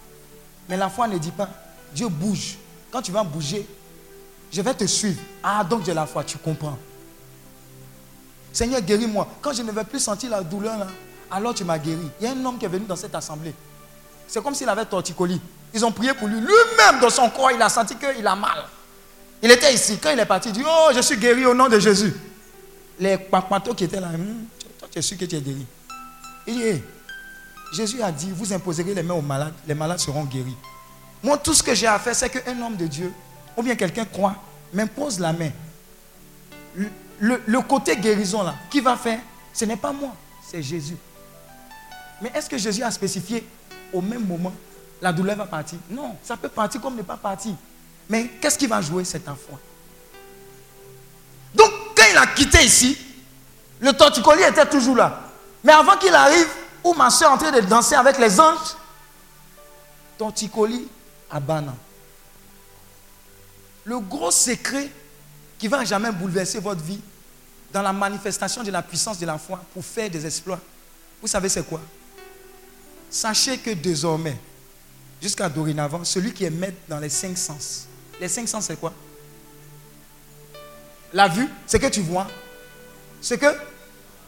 Mais la foi ne dit pas, Dieu bouge. Quand tu vas bouger, je vais te suivre. Ah, donc j'ai la foi, tu comprends. Seigneur, guéris-moi. Quand je ne vais plus sentir la douleur, là, alors tu m'as guéri. Il y a un homme qui est venu dans cette assemblée. C'est comme s'il avait torticolis. Ils ont prié pour lui. Lui-même, dans son corps, il a senti qu'il a mal. Il était ici. Quand il est parti, il dit Oh, je suis guéri au nom de Jésus. Les papatos qui étaient là, hmm, toi, tu es sûr que tu es guéri. Il dit Jésus a dit Vous imposerez les mains aux malades, les malades seront guéris. Moi, tout ce que j'ai à faire, c'est qu'un homme de Dieu, ou bien quelqu'un croit, m'impose la main. Le, côté guérison là, qui va faire Ce n'est pas moi, c'est Jésus. Mais est-ce que Jésus a spécifié au même moment, la douleur va partir? Non, ça peut partir comme ne pas partir. Mais qu'est-ce qui va jouer C'est ta foi. Donc, quand il a quitté ici, le torticolis était toujours là. Mais avant qu'il arrive, où ma soeur est en train de danser avec les anges, torticolis à Bana. Le gros secret qui va jamais bouleverser votre vie dans la manifestation de la puissance de la foi pour faire des exploits, vous savez c'est quoi? Sachez que désormais, jusqu'à dorénavant, celui qui est maître dans les cinq sens. Les cinq sens, c'est quoi? La vue, c'est que tu vois. Ce que,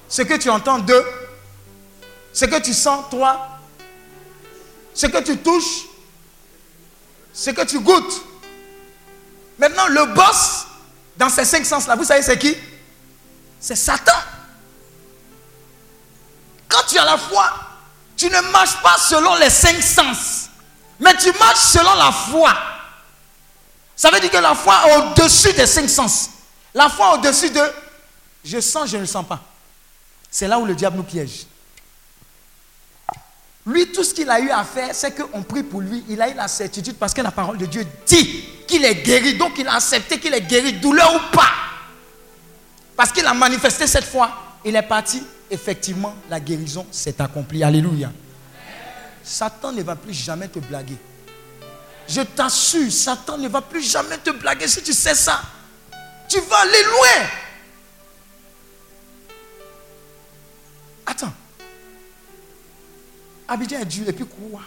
ce que tu entends, deux. Ce que tu sens, trois. Ce que tu touches. Ce que tu goûtes. Maintenant, le boss dans ces cinq sens-là, vous savez, c'est qui? C'est Satan. Quand tu as la foi, tu ne marches pas selon les cinq sens, mais tu marches selon la foi. Ça veut dire que la foi est au-dessus des cinq sens. La foi est au-dessus de je sens, je ne sens pas. C'est là où le diable nous piège. Lui, tout ce qu'il a eu à faire, c'est qu'on prie pour lui. Il a eu la certitude parce que la parole de Dieu dit qu'il est guéri. Donc il a accepté qu'il est guéri, douleur ou pas. Parce qu'il a manifesté cette foi. Il est parti effectivement, la guérison s'est accomplie. Alléluia. Satan ne va plus jamais te blaguer. Je t'assure, Satan ne va plus jamais te blaguer. Si tu sais ça, tu vas aller loin. Attends. Abidjan est Dieu et puis quoi?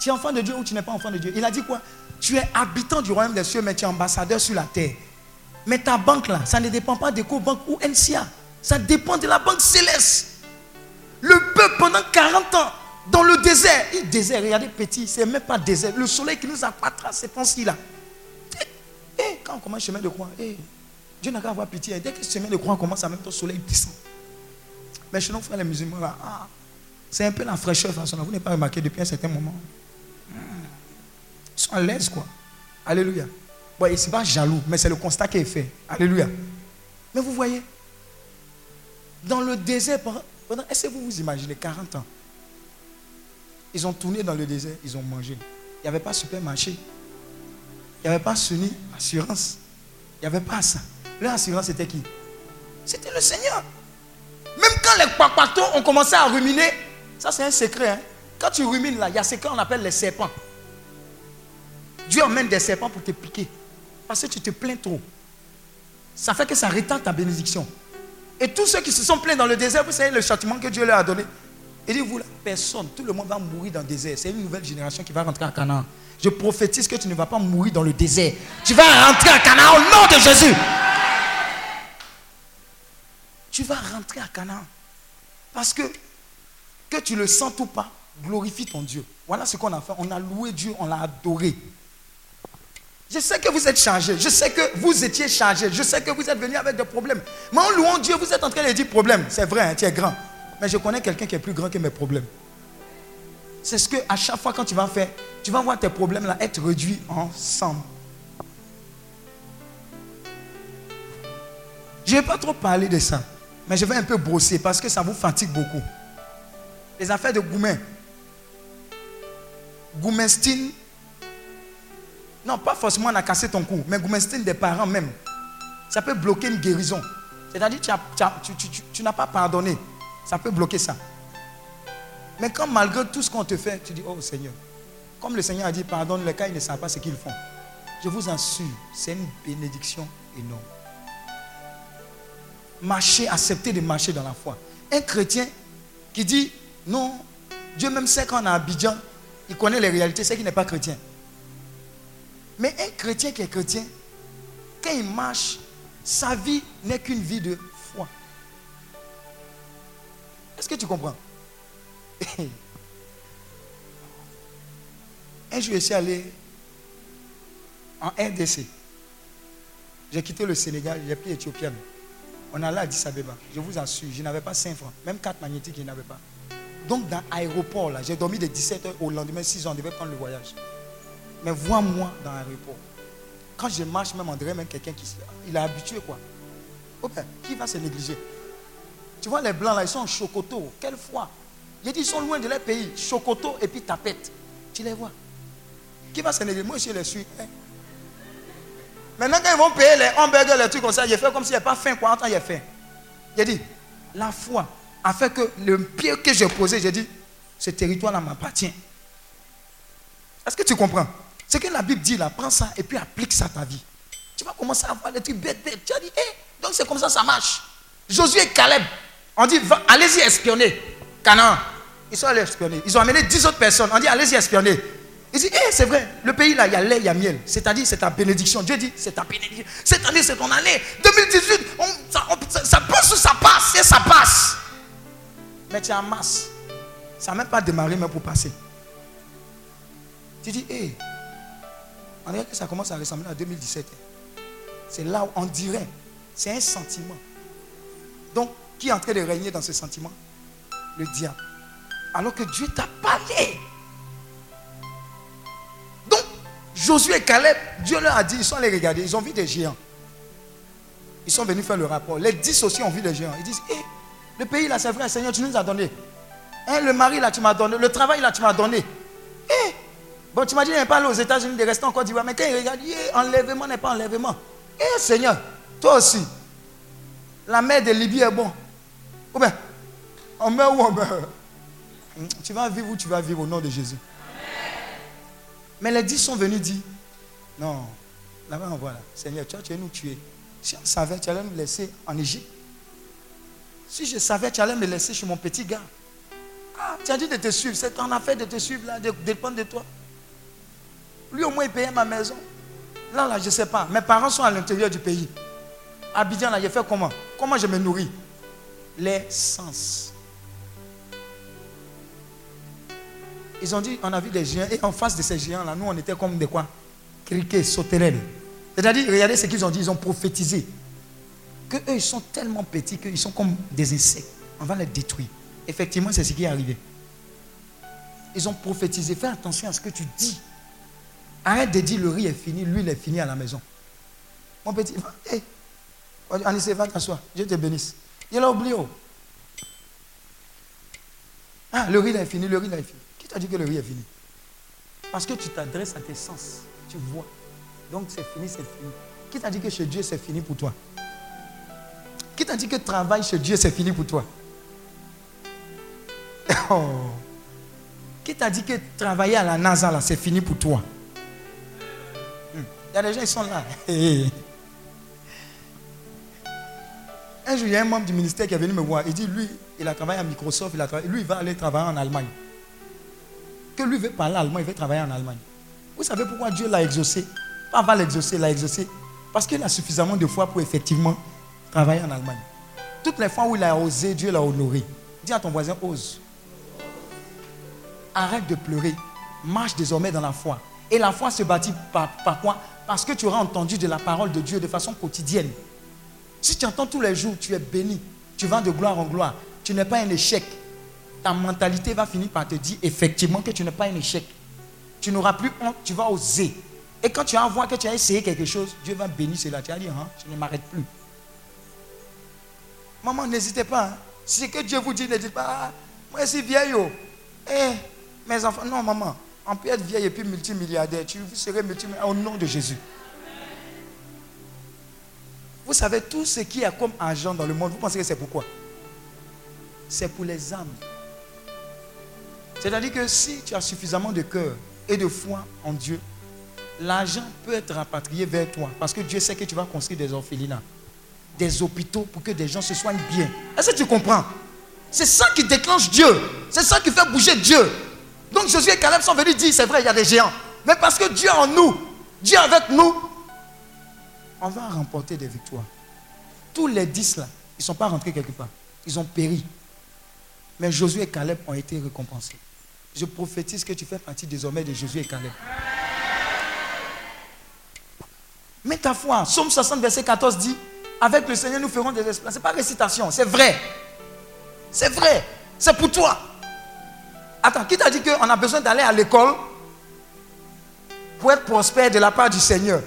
Tu es enfant de Dieu ou tu n'es pas enfant de Dieu? Il a dit quoi? Tu es habitant du royaume des cieux, mais tu es ambassadeur sur la terre. Mais ta banque là, ça ne dépend pas de banque ou NCA. Ça dépend de la banque céleste. Le peuple pendant 40 ans dans le désert. Il désert, regardez petit, c'est même pas désert. Le soleil qui nous appâtera ces temps-ci là. Et, eh, eh, quand on commence le chemin de croix, eh, Dieu n'a qu'à avoir pitié. Dès que le chemin de croix commence, en même le soleil descend. Mais chez nous, frères les musulmans, là, ah, c'est un peu la fraîcheur, façon. Vous n'avez pas remarqué depuis un certain moment. Ils sont à l'aise, quoi. Alléluia. Bon, ils ne sont pas jaloux, mais c'est le constat qui est fait. Alléluia. Mais vous voyez, dans le désert pendant, est-ce que vous vous imaginez 40 ans? Ils ont tourné dans le désert, ils ont mangé. Il n'y avait pas supermarché. Il n'y avait pas Sony, assurance. Il n'y avait pas ça. Leur assurance, c'était qui? C'était le Seigneur. Même quand les papatos ont commencé à ruminer, ça c'est un secret. Hein? Quand tu rumines là, il y a ce qu'on appelle les serpents. Dieu emmène des serpents pour te piquer. Parce que tu te plains trop. Ça fait que ça retarde ta bénédiction. Et tous ceux qui se sont plaints dans le désert, vous savez le châtiment que Dieu leur a donné. Il dit, vous, personne, tout le monde va mourir dans le désert. C'est une nouvelle génération qui va rentrer à Canaan. Je prophétise que tu ne vas pas mourir dans le désert. Tu vas rentrer à Canaan au nom de Jésus. Tu vas rentrer à Canaan. Parce que, que tu le sens ou pas, glorifie ton Dieu. Voilà ce qu'on a fait. On a loué Dieu, on l'a adoré. Je sais que vous êtes chargé. Je sais que vous étiez chargé. Je sais que vous êtes venu avec des problèmes. Mais en louant Dieu, vous êtes en train de dire problème. C'est vrai, hein, tu es grand. Mais je connais quelqu'un qui est plus grand que mes problèmes. C'est ce que à chaque fois quand tu vas faire, tu vas voir tes problèmes là être réduits ensemble. Je ne vais pas trop parler de ça, mais je vais un peu brosser parce que ça vous fatigue beaucoup. Les affaires de Goumen. Goumestine. Non, pas forcément on a cassé ton cou, mais Goumestine des parents même. Ça peut bloquer une guérison. C'est-à-dire que tu n'as pas pardonné. Ça peut bloquer ça. Mais quand malgré tout ce qu'on te fait, tu dis, oh Seigneur, comme le Seigneur a dit, pardonne les cas, ils ne savent pas ce qu'ils font. Je vous assure, c'est une bénédiction énorme. Marcher, accepter de marcher dans la foi. Un chrétien qui dit, non, Dieu même sait qu'on a Abidjan, il connaît les réalités, c'est qu'il n'est pas chrétien. Mais un chrétien qui est chrétien, quand il marche, sa vie n'est qu'une vie de foi. Est-ce que tu comprends? Un jour, je suis allé en RDC. J'ai quitté le Sénégal, j'ai pris l'Éthiopienne. On allait à Addis Abeba. Je vous assure, je n'avais pas 5 francs. Même 4 magnétiques, je n'avais pas. Donc, dans l'aéroport, là, j'ai dormi de 17h au lendemain, 6 h on devait prendre le voyage. Mais vois-moi dans l'aéroport. Quand je marche, même on dirait même quelqu'un qui il est habitué, quoi. Oh qui va se négliger? Tu vois, les blancs, là, ils sont en chocoto. Quelle foi J'ai dit, ils sont loin de leur pays. Chocoto et puis tapette. Tu les vois. Qui va se négliger? Moi, je les suis. Hein. Maintenant, quand ils vont payer les hamburgers, les trucs comme ça, j'ai fait comme s'il n'y avait pas faim. Quoi, il a faim. J'ai dit, la foi a fait que le pied que j'ai posé, j'ai dit, ce territoire-là m'appartient. Est-ce que tu comprends? Ce que la Bible dit là, prends ça et puis applique ça à ta vie. Tu vas commencer à voir des trucs bêtes, bêtes. Tu as dit, hé, donc c'est comme ça, ça marche. Josué et Caleb, on dit, allez-y espionner. Canaan, ils sont allés espionner. Ils ont amené 10 autres personnes. On dit, allez-y espionner. Il dit, eh, c'est vrai, le pays là, il y a lait, il y a miel. C'est-à-dire, c'est ta bénédiction. Dieu dit, c'est ta bénédiction. Année, c'est ton année. 2018, ça, passe ou ça passe? Et ça passe. Mais tu es en masse. Ça n'a même pas démarré, même pour passer. Tu dis, hé, on dirait que ça commence à ressembler à 2017. C'est là où on dirait, c'est un sentiment. Donc, qui est en train de régner dans ce sentiment? Le diable. Alors que Dieu t'a parlé. Josué et Caleb, Dieu leur a dit, ils sont allés regarder, ils ont vu des géants. Ils sont venus faire le rapport. Les dix aussi ont vu des géants. Ils disent, hé, le pays là, c'est vrai, Seigneur, tu nous as donné. Hein, le mari là, tu m'as donné. Le travail là, tu m'as donné. Hé, bon, tu m'as dit, n'est pas allé aux États-Unis, de rester en Côte d'Ivoire. Mais quand il regarde, enlèvement n'est pas enlèvement. Hé, Seigneur, toi aussi, la mer de Libye est bon. Ou bien, on meurt ou on meurt. Tu vas vivre ou tu vas vivre au nom de Jésus. Mais les dix sont venus dire, non, là-bas on voit là, Seigneur, tu, tu vas nous tuer. Si on savait, tu allais nous laisser en Égypte. Si je savais, tu allais me laisser chez mon petit gars. Ah, tu as dit de te suivre, c'est ton affaire de te suivre là, de dépendre de toi. Lui au moins il payait ma maison. Là, là, je ne sais pas. Mes parents sont à l'intérieur du pays. Abidjan, là, j'ai fait comment? Comment je me nourris? Les sens. Ils ont dit, on a vu des géants, et en face de ces géants-là, nous, on était comme des quoi? Criquets, sauterelles. C'est-à-dire, regardez ce qu'ils ont dit, ils ont prophétisé. Que eux, ils sont tellement petits qu'ils sont comme des insectes. On va les détruire. Effectivement, c'est ce qui est arrivé. Ils ont prophétisé. Fais attention à ce que tu dis. Arrête de dire le riz est fini, l'huile est finie à la maison. Mon petit, hey, va t'asseoir. Je te bénisse. Il a oublié. Oh. Ah, le riz est fini, le riz est fini tu as dit que le riz est fini? Parce que tu t'adresses à tes sens. Tu vois. Donc c'est fini, c'est fini. Qui t'a dit que chez Dieu c'est fini pour toi? Qui t'a dit que travail chez Dieu c'est fini pour toi? Oh. Qui t'a dit que travailler à la NASA c'est fini pour toi? Hmm. Il y a des gens qui sont là. Un jour, il y a un membre du ministère qui est venu me voir. Il dit, lui, il a travaillé à Microsoft, lui, il va aller travailler en Allemagne que lui veut parler allemand, il veut travailler en Allemagne. Vous savez pourquoi Dieu l'a exaucé? Pas va l'exaucer, l'a exaucé. Parce qu'il a suffisamment de foi pour effectivement travailler en Allemagne. Toutes les fois où il a osé, Dieu l'a honoré. Dis à ton voisin, ose. Arrête de pleurer. Marche désormais dans la foi. Et la foi se bâtit par, quoi? Parce que tu auras entendu de la parole de Dieu de façon quotidienne. Si tu entends tous les jours, tu es béni. Tu vas de gloire en gloire. Tu n'es pas un échec. ta mentalité va finir par te dire effectivement que tu n'es pas un échec. Tu n'auras plus honte, tu vas oser. Et quand tu vas voir que tu as essayé quelque chose, Dieu va bénir cela. Tu vas dire, hein, je ne m'arrête plus. Maman, n'hésitez pas. Hein. Si que Dieu vous dit, n'hésitez pas. Ah, moi, je suis vieille. Oh. Eh, mes enfants, non, maman. On peut être vieille et puis multimilliardaire. Tu serais multimilliardaire au nom de Jésus. Vous savez, tout ce qui est comme argent dans le monde, vous pensez que c'est pourquoi? C'est pour les âmes. C'est-à-dire que si tu as suffisamment de cœur et de foi en Dieu, l'argent peut être rapatrié vers toi. Parce que Dieu sait que tu vas construire des orphelinats, des hôpitaux pour que des gens se soignent bien. Est-ce que tu comprends? C'est ça qui déclenche Dieu. C'est ça qui fait bouger Dieu. Donc Josué et Caleb sont venus dire, c'est vrai, il y a des géants. Mais parce que Dieu en nous, Dieu avec nous, on va remporter des victoires. Tous les dix là, ils ne sont pas rentrés quelque part. Ils ont péri. Mais Josué et Caleb ont été récompensés. Je prophétise que tu fais partie désormais de Josué et Caleb. Mets ta foi. Somme 60, verset 14 dit Avec le Seigneur, nous ferons des exploits. Ce n'est pas récitation, c'est vrai. C'est vrai. C'est pour toi. Attends, qui t'a dit qu'on a besoin d'aller à l'école pour être prospère de la part du Seigneur?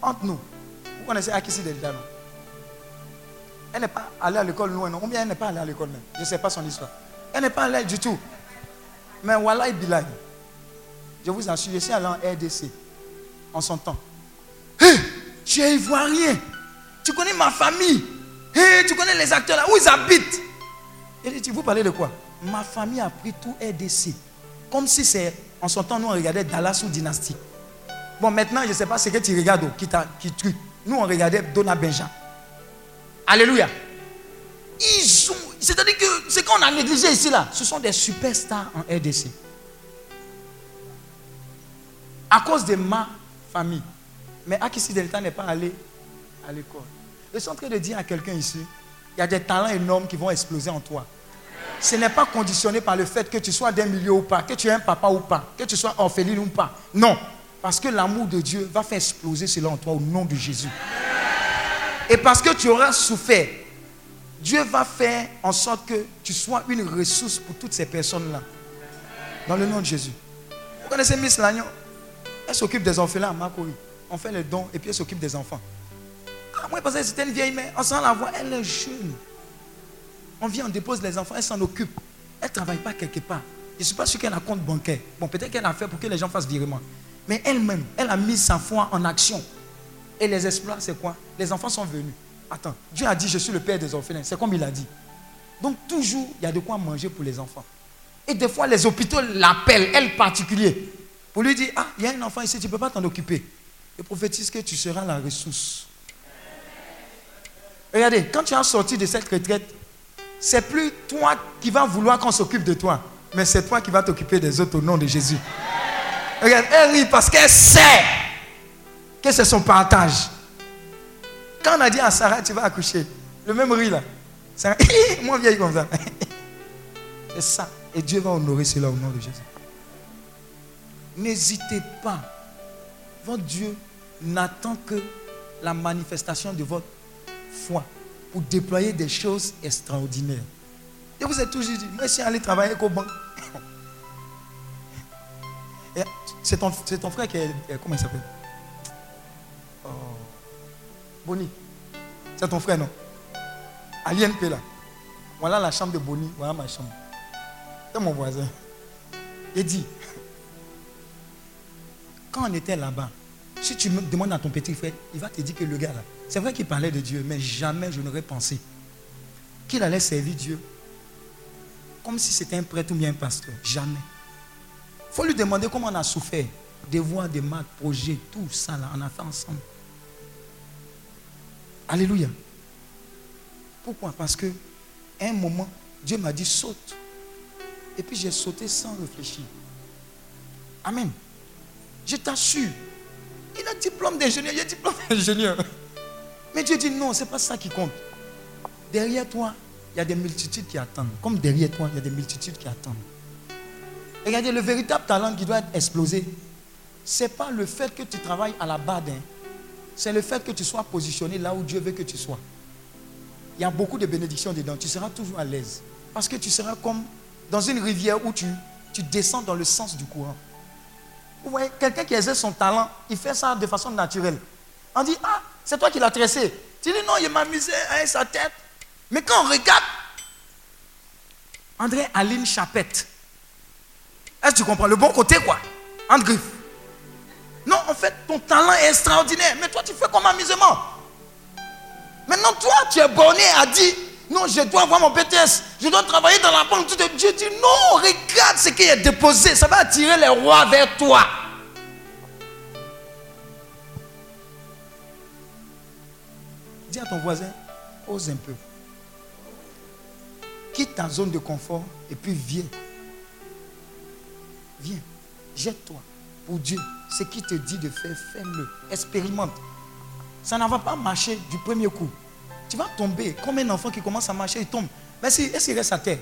Entre nous, vous connaissez Akisi Delta, non Elle n'est pas allée à l'école loin, non Ou bien elle n'est pas allée à l'école même Je ne sais pas son histoire. Elle n'est pas allée du tout. Mais voilà, Bilal. Je vous assure, je suis allé en RDC en son temps. Hé, tu es ivoirien. Tu connais ma famille. Hé, tu connais les acteurs là, où ils habitent. Et dit, vous parlez de quoi? Ma famille a pris tout RDC. Comme si c'est, en son temps, nous on regardait Dallas ou Dynastie. Bon, maintenant, je ne sais pas ce que tu regardes, qui, qui truc. Nous on regardait Donna Benjamin. Alléluia. Ils c'est-à-dire que ce qu'on a négligé ici là, ce sont des superstars en RDC à cause de ma famille. Mais Akisi Delta n'est pas allé à l'école. Je suis en train de dire à quelqu'un ici, il y a des talents énormes qui vont exploser en toi. Ce n'est pas conditionné par le fait que tu sois d'un milieu ou pas, que tu aies un papa ou pas, que tu sois orpheline ou pas. Non. Parce que l'amour de Dieu va faire exploser cela en toi au nom de Jésus. Et parce que tu auras souffert, Dieu va faire en sorte que tu sois une ressource pour toutes ces personnes-là. Dans le nom de Jésus. Vous connaissez Miss Lagnon elle s'occupe des orphelins à Makori. On fait les dons et puis elle s'occupe des enfants. Ah, moi, parce que c'était une vieille mère. On s'en la voit, elle est jeune. On vient, on dépose les enfants, elle s'en occupe. Elle ne travaille pas quelque part. Je ne suis pas sûr qu'elle a un compte bancaire. Bon, peut-être qu'elle a fait pour que les gens fassent virement. Mais elle-même, elle a mis sa foi en action. Et les exploits, c'est quoi? Les enfants sont venus. Attends, Dieu a dit, je suis le père des orphelins. C'est comme il a dit. Donc, toujours, il y a de quoi manger pour les enfants. Et des fois, les hôpitaux l'appellent, elle particulier. Pour lui dire, ah, il y a un enfant ici, tu ne peux pas t'en occuper. Et prophétise que tu seras la ressource. Regardez, quand tu as sorti de cette retraite, c'est plus toi qui vas vouloir qu'on s'occupe de toi, mais c'est toi qui vas t'occuper des autres au nom de Jésus. Regarde, elle rit parce qu'elle sait que c'est son partage. Quand on a dit à Sarah, tu vas accoucher, le même riz là, Sarah, moi vieille comme ça. C'est ça. Et Dieu va honorer cela au nom de Jésus. N'hésitez pas. Votre Dieu n'attend que la manifestation de votre foi pour déployer des choses extraordinaires. Et vous êtes toujours dit, moi je suis allé travailler au banque. C'est ton, ton, frère qui est. Comment il s'appelle? Oh. Bonnie. C'est ton frère, non? À l'INP là. Voilà la chambre de Bonnie. Voilà ma chambre. C'est mon voisin. Il dit quand on était là-bas, si tu me demandes à ton petit frère, il va te dire que le gars là, c'est vrai qu'il parlait de Dieu, mais jamais je n'aurais pensé qu'il allait servir Dieu comme si c'était un prêtre ou bien un pasteur. Jamais. Il faut lui demander comment on a souffert. Des voix, des maths, projets, tout ça là, on a fait ensemble. Alléluia. Pourquoi? Parce que un moment, Dieu m'a dit saute. Et puis j'ai sauté sans réfléchir. Amen. Je t'assure. Il a diplôme d'ingénieur, il a diplôme d'ingénieur. Mais Dieu dit non, ce n'est pas ça qui compte. Derrière toi, il y a des multitudes qui attendent. Comme derrière toi, il y a des multitudes qui attendent. regardez, le véritable talent qui doit être explosé, ce n'est pas le fait que tu travailles à la bade. Hein. C'est le fait que tu sois positionné là où Dieu veut que tu sois. il y a beaucoup de bénédictions dedans. Tu seras toujours à l'aise. Parce que tu seras comme dans une rivière où tu descends dans le sens du courant. Voyez, quelqu'un qui exerce son talent, il fait ça de façon naturelle. On dit, ah, c'est toi qui l'as tressé. Tu dis, non, il m'amusait avec sa tête. Mais quand on regarde, André Aline Chapette. Est-ce que tu comprends? Le bon côté, quoi. Griffes. Non, en fait, ton talent est extraordinaire. Mais toi, tu fais comme amusement. Maintenant, toi, tu es borné à dire, non, je dois avoir mon BTS. Je dois travailler dans la banque. Dieu dit, non, regarde ce qui est déposé. Ça va attirer les rois vers toi. Dis à ton voisin, ose un peu. Quitte ta zone de confort et puis viens. Viens, jette-toi pour Dieu. Ce qu'il te dit de faire, fais-le. Expérimente. Ça ne va pas marcher du premier coup. Tu vas tomber comme un enfant qui commence à marcher, il tombe. Mais si, est-ce qu'il reste à terre?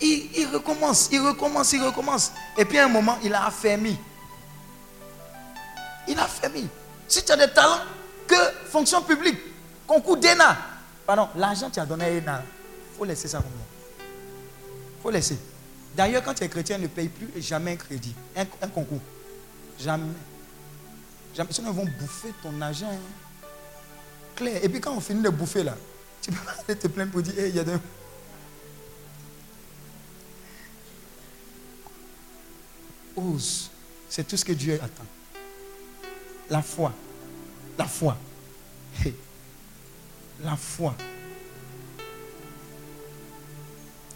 Il, recommence, il recommence, il recommence. Et puis à un moment, il a affermi. Il a affermi. Si tu as des talents, que fonction publique, concours d'ENA. Pardon, l'argent tu as donné à ENA. Il faut laisser ça comme ça. Il faut laisser. D'ailleurs, quand tu es chrétien, ne paye plus jamais un crédit, un, concours. Jamais. Jamais. Sinon, ils vont bouffer ton argent. Hein. Claire. Et puis quand on finit de bouffer là, tu peux pas aller te plaindre pour dire, il y a des... Ose. C'est tout ce que Dieu attend. La foi. La foi. La foi.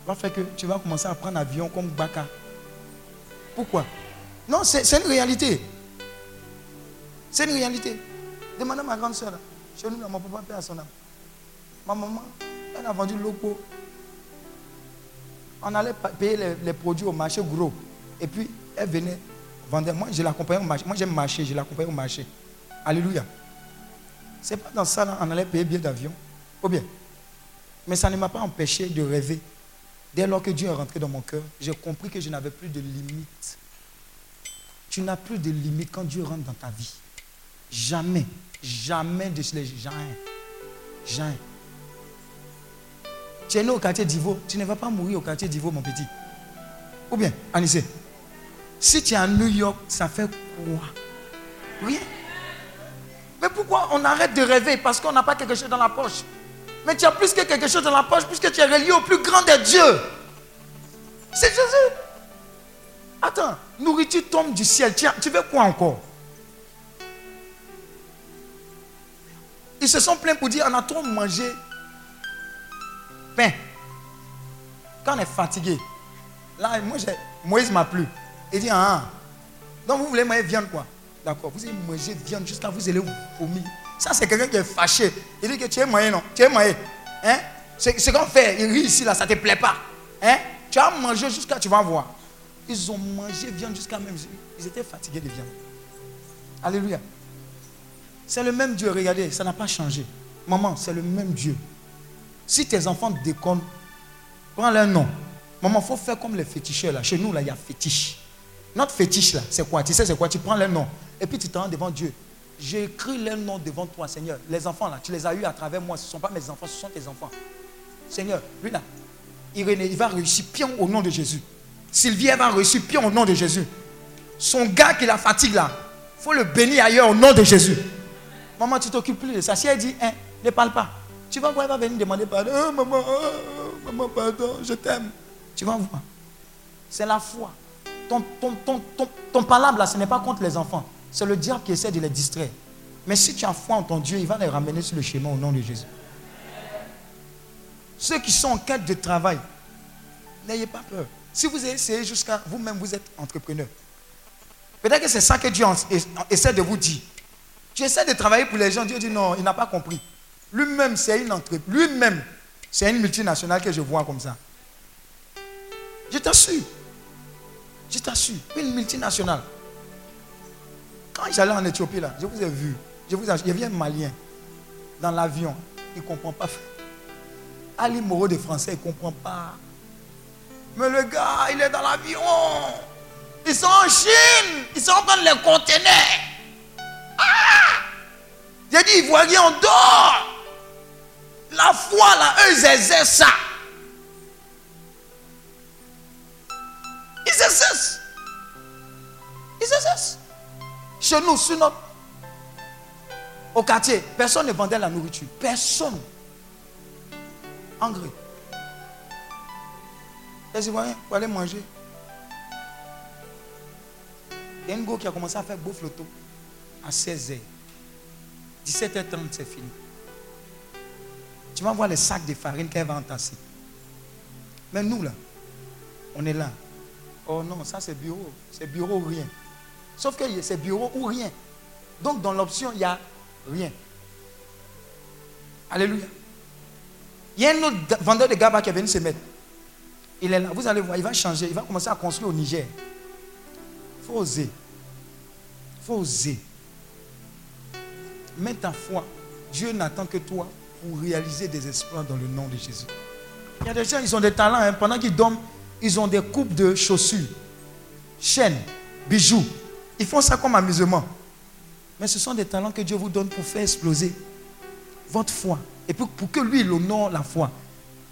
Va faire que tu vas commencer à prendre avion comme Baka. Pourquoi? Non, c'est une réalité. C'est une réalité. Demandez à ma grande soeur. Chez nous, mon papa paie à son âme. Ma maman, elle a vendu l'eau. On allait payer les, produits au marché gros. Et puis, elle venait vendre. Moi, je l'accompagnais au marché. Moi, j'aime marcher. Je l'accompagnais au marché. Alléluia. C'est pas dans ça, là, on allait payer bien d'avion. Ou bien. Mais ça ne m'a pas empêché de rêver. Dès lors que Dieu est rentré dans mon cœur, j'ai compris que je n'avais plus de limites. Tu n'as plus de limites quand Dieu rentre dans ta vie. Jamais, jamais de cela, jamais. Jamais. Tu es né au quartier d'Ivo, tu ne vas pas mourir au quartier d'Ivo, mon petit. Ou bien, Anissé, si tu es à New York, ça fait quoi? Rien. Mais pourquoi on arrête de rêver? Parce qu'on n'a pas quelque chose dans la poche. Mais tu as plus que quelque chose dans la poche puisque tu es relié au plus grand des dieux. C'est Jésus. Attends, nourriture tombe du ciel. Tu veux quoi encore? Ils se sont plaints pour dire on a trop mangé pain. Quand on est fatigué, là, moi, Moïse m'a plu. Il dit ah, donc vous voulez manger viande quoi? D'accord, vous allez manger viande jusqu'à vous allez vomir. Ça, c'est quelqu'un qui est fâché. Il dit que tu es moyen, non? Tu es moyen. Hein? Ce qu'on fait, il rit ici, là, ça ne te plaît pas. Hein? Tu as mangé jusqu'à, tu vas voir. Ils ont mangé viande jusqu'à même. Ils étaient fatigués de viande. Alléluia. C'est le même Dieu, regardez, ça n'a pas changé. Maman, c'est le même Dieu. Si tes enfants déconnent, prends leur nom. Maman, il faut faire comme les féticheurs là. Chez nous, là, il y a fétiche. Notre fétiche là, c'est quoi? Tu sais, c'est quoi? Tu prends leur nom. Et puis tu te rends devant Dieu. J'ai écrit leur nom devant toi, Seigneur. Les enfants là, tu les as eus à travers moi. Ce ne sont pas mes enfants, ce sont tes enfants. Seigneur, lui là, il va réussir pion au nom de Jésus. Sylvie, elle va réussir pion au nom de Jésus. Son gars qui la fatigue là, il faut le bénir ailleurs au nom de Jésus. Maman, tu t'occupes plus de ça. Si elle dit, hein, ne parle pas. Tu vas voir, elle va venir demander pardon. Oh, maman, oh, maman, pardon, je t'aime. Tu vas voir. C'est la foi. Ton, ton, ton, ton, ton palabre là, ce n'est pas contre les enfants. C'est le diable qui essaie de les distraire. Mais si tu as foi en ton Dieu, il va les ramener sur le chemin au nom de Jésus. Ceux qui sont en quête de travail, n'ayez pas peur. Si vous essayez jusqu'à vous-même, vous êtes entrepreneur. Peut-être que c'est ça que Dieu essaie de vous dire. Tu essaies de travailler pour les gens, Dieu dit non, il n'a pas compris. Lui-même, c'est une entreprise. Lui-même, c'est une multinationale que je vois comme ça. Je t'assure. Je t'assure. Une multinationale. Quand j'allais en Éthiopie, là, je vous ai vu. Je vous ai, y un Malien dans l'avion. Il ne comprend pas. Ali Moreau de français, il ne comprend pas. Mais le gars, il est dans l'avion. Ils sont en Chine. Ils sont dans les conteneurs. Ah J'ai dit, Ivoirien, on dort. La foi, là, eux, ils ça. Ils exercent. Ils exercent. Chez nous, sur notre... Au quartier, personne ne vendait la nourriture. Personne. Engrais. Les Ivoiriens, pour aller manger. Il y a une go qui a commencé à faire beau flotto à 16h. 17h30, c'est fini. Tu vas voir les sacs de farine qu'elle va entasser. Mais nous, là, on est là. Oh non, ça c'est bureau. C'est bureau ou rien. Sauf que c'est bureau ou rien. Donc dans l'option, il y a rien. Alléluia. Il y a un autre vendeur de gaba qui est venu se mettre. Il est là. Vous allez voir, il va changer. Il va commencer à construire au Niger. Il faut oser. Il faut oser. Mets ta foi. Dieu n'attend que toi pour réaliser des exploits dans le nom de Jésus. Il y a des gens, ils ont des talents. Hein. Pendant qu'ils dorment, ils ont des coupes de chaussures, chaînes, bijoux. Ils font ça comme amusement. Mais ce sont des talents que Dieu vous donne pour faire exploser votre foi. Et pour, pour que lui, il honore la foi.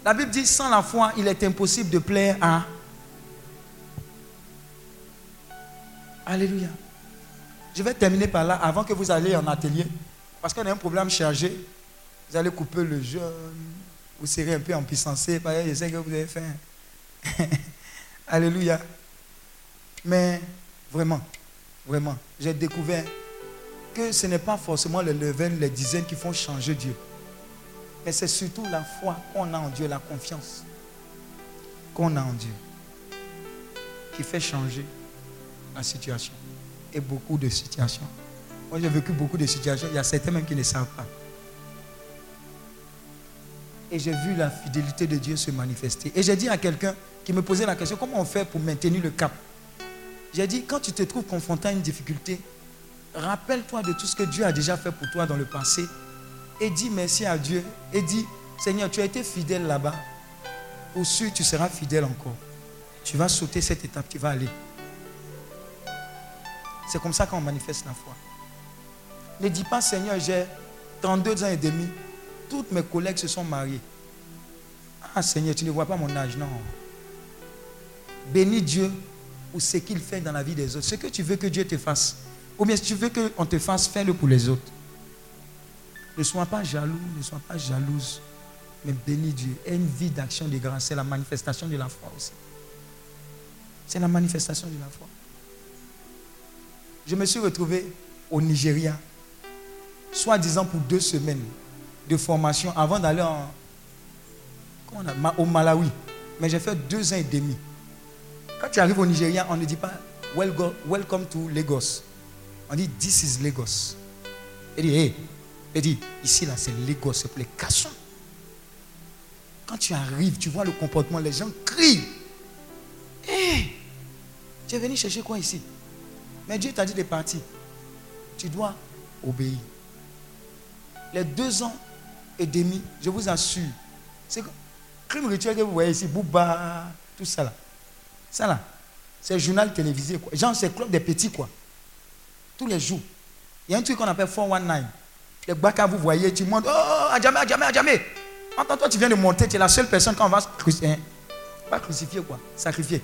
La Bible dit, sans la foi, il est impossible de plaire à... Alléluia. Je vais terminer par là avant que vous alliez en atelier. Parce qu'on a un problème chargé. Vous allez couper le jeûne. Vous serez un peu en puissance. Je sais que vous avez faim. Alléluia. Mais vraiment, vraiment, j'ai découvert que ce n'est pas forcément les level, les dizaines qui font changer Dieu. Mais c'est surtout la foi qu'on a en Dieu, la confiance qu'on a en Dieu, qui fait changer la situation. Et beaucoup de situations. Moi, j'ai vécu beaucoup de situations. Il y a certains même qui ne savent pas. Et j'ai vu la fidélité de Dieu se manifester. Et j'ai dit à quelqu'un qui me posait la question, comment on fait pour maintenir le cap? J'ai dit, quand tu te trouves confronté à une difficulté, rappelle-toi de tout ce que Dieu a déjà fait pour toi dans le passé et dis merci à Dieu et dis, Seigneur, tu as été fidèle là-bas. Au sud, tu seras fidèle encore. Tu vas sauter cette étape, tu vas aller. C'est comme ça qu'on manifeste la foi. Ne dis pas, Seigneur, j'ai 32 ans et demi. Toutes mes collègues se sont mariés. Ah Seigneur, tu ne vois pas mon âge, non. Bénis Dieu pour ce qu'il fait dans la vie des autres. Ce que tu veux que Dieu te fasse. Ou bien si tu veux qu'on te fasse, fais-le pour les autres. Ne sois pas jaloux, ne sois pas jalouse. Mais bénis Dieu. Une vie d'action de grâce. C'est la manifestation de la foi aussi. C'est la manifestation de la foi. Je me suis retrouvé au Nigeria, soi-disant pour deux semaines de formation avant d'aller en, au Malawi. Mais j'ai fait deux ans et demi. Quand tu arrives au Nigeria, on ne dit pas Welcome to Lagos. On dit This is Lagos. Il dit Hey, il dit Ici, là, c'est Lagos, c'est pour les cassons. Quand tu arrives, tu vois le comportement, les gens crient. Hé, tu es venu chercher quoi ici? Mais Dieu t'a dit de partir. Tu dois obéir. Les deux ans et demi, je vous assure, c'est crime rituel que vous voyez ici, Bouba, tout ça là. Ça là, c'est journal télévisé. Quoi. Genre, c'est club des petits, quoi. Tous les jours. Il y a un truc qu'on appelle 419. Les baka, vous voyez, tu montes, oh, Adjamé, Adjamé, Adjamé. Entends, toi, tu viens de monter, tu es la seule personne quand on va crucifier. Hein. Pas crucifier, quoi. Sacrifier.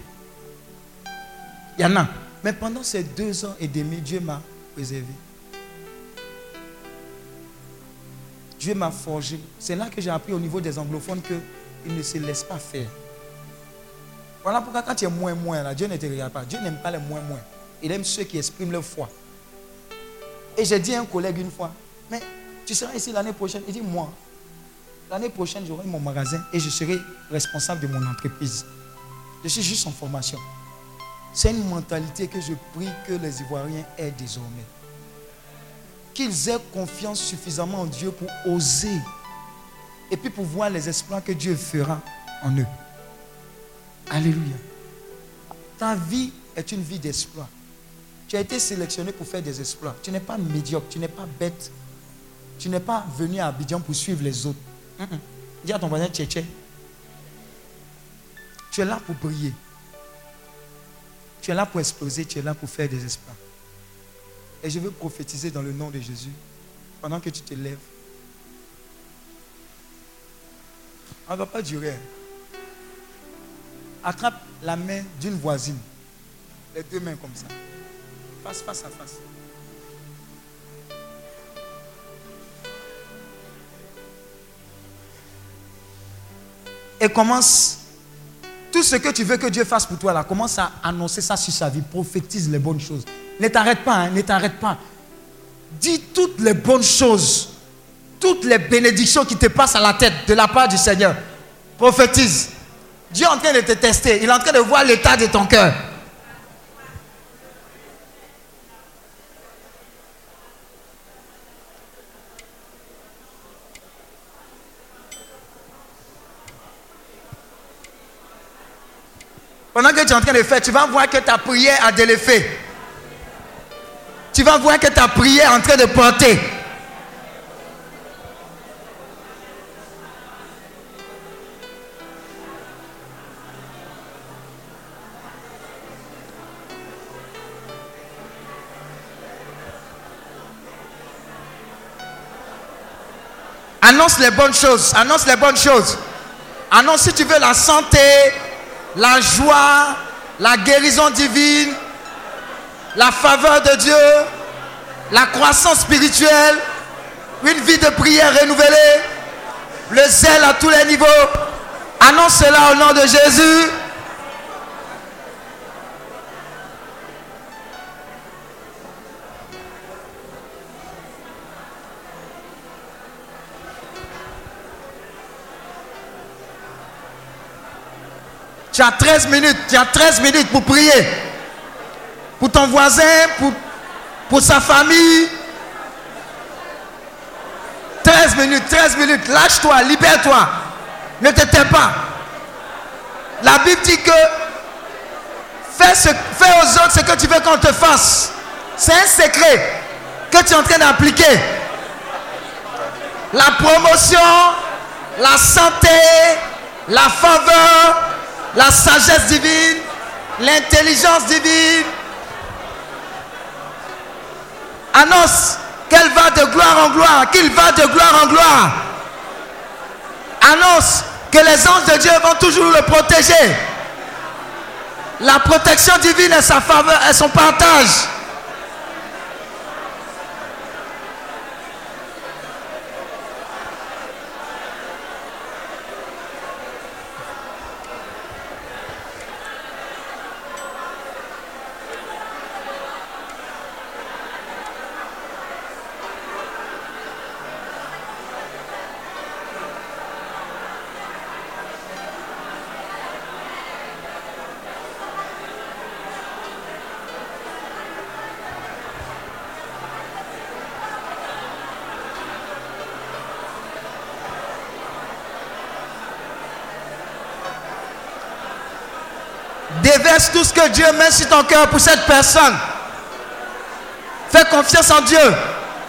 Il y en a. Mais pendant ces deux ans et demi, Dieu m'a préservé. Dieu m'a forgé. C'est là que j'ai appris au niveau des anglophones qu'ils ne se laissent pas faire. Voilà pourquoi quand tu es moins moins, là, Dieu ne te regarde pas. Dieu n'aime pas les moins moins. Il aime ceux qui expriment leur foi. Et j'ai dit à un collègue une fois, mais tu seras ici l'année prochaine. Il dit, moi, l'année prochaine, j'aurai mon magasin et je serai responsable de mon entreprise. Je suis juste en formation. C'est une mentalité que je prie que les Ivoiriens aient désormais qu'ils aient confiance suffisamment en Dieu pour oser et puis pour voir les exploits que Dieu fera en eux. Alléluia. Ta vie est une vie d'exploit. Tu as été sélectionné pour faire des exploits. Tu n'es pas médiocre, tu n'es pas bête. Tu n'es pas venu à Abidjan pour suivre les autres. Dis à ton voisin, tché, Tu es là pour briller. Tu es là pour exploser, tu es là pour faire des exploits. Et je veux prophétiser dans le nom de Jésus pendant que tu te lèves. On ne va pas durer. Attrape la main d'une voisine. Les deux mains comme ça. Face, face à face. Et commence tout ce que tu veux que Dieu fasse pour toi là, commence à annoncer ça sur sa vie, prophétise les bonnes choses. Ne t'arrête pas, hein, ne t'arrête pas. Dis toutes les bonnes choses, toutes les bénédictions qui te passent à la tête de la part du Seigneur. Prophétise. Dieu est en train de te tester, il est en train de voir l'état de ton cœur. Pendant que tu es en train de faire, tu vas voir que ta prière a de l'effet. Tu vas voir que ta prière est en train de porter. Annonce les bonnes choses. Annonce les bonnes choses. Annonce si tu veux la santé, la joie, la guérison divine, la faveur de Dieu, la croissance spirituelle, une vie de prière renouvelée, le zèle à tous les niveaux. Annonce cela au nom de Jésus. Tu as 13 minutes, tu as 13 minutes pour prier. Pour ton voisin, pour, pour sa famille. 13 minutes, 13 minutes. Lâche-toi, libère-toi. Ne te tais pas. La Bible dit que fais, ce, fais aux autres ce que tu veux qu'on te fasse. C'est un secret que tu es en train d'appliquer. La promotion, la santé, la faveur, la sagesse divine, l'intelligence divine. Annonce qu'elle va de gloire en gloire, qu'il va de gloire en gloire. Annonce que les anges de Dieu vont toujours le protéger. La protection divine est sa faveur, et son partage. Ce que Dieu met sur ton cœur pour cette personne. Fais confiance en Dieu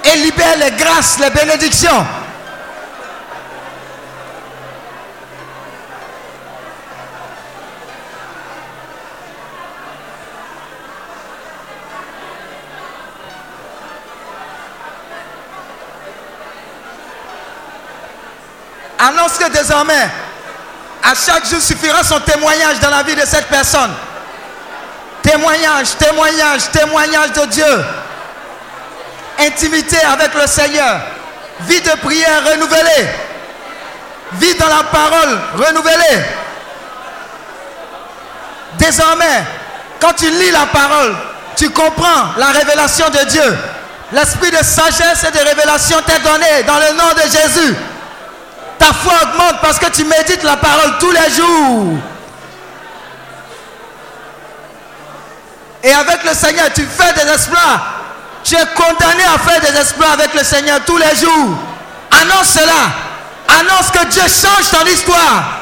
et libère les grâces, les bénédictions. Annonce que désormais, à chaque jour suffira son témoignage dans la vie de cette personne. Témoignage, témoignage, témoignage de Dieu. Intimité avec le Seigneur. Vie de prière renouvelée. Vie dans la parole renouvelée. Désormais, quand tu lis la parole, tu comprends la révélation de Dieu. L'esprit de sagesse et de révélation t'est donné dans le nom de Jésus. Ta foi augmente parce que tu médites la parole tous les jours. Et avec le Seigneur, tu fais des exploits. Tu es condamné à faire des exploits avec le Seigneur tous les jours. Annonce cela. Annonce que Dieu change ton histoire.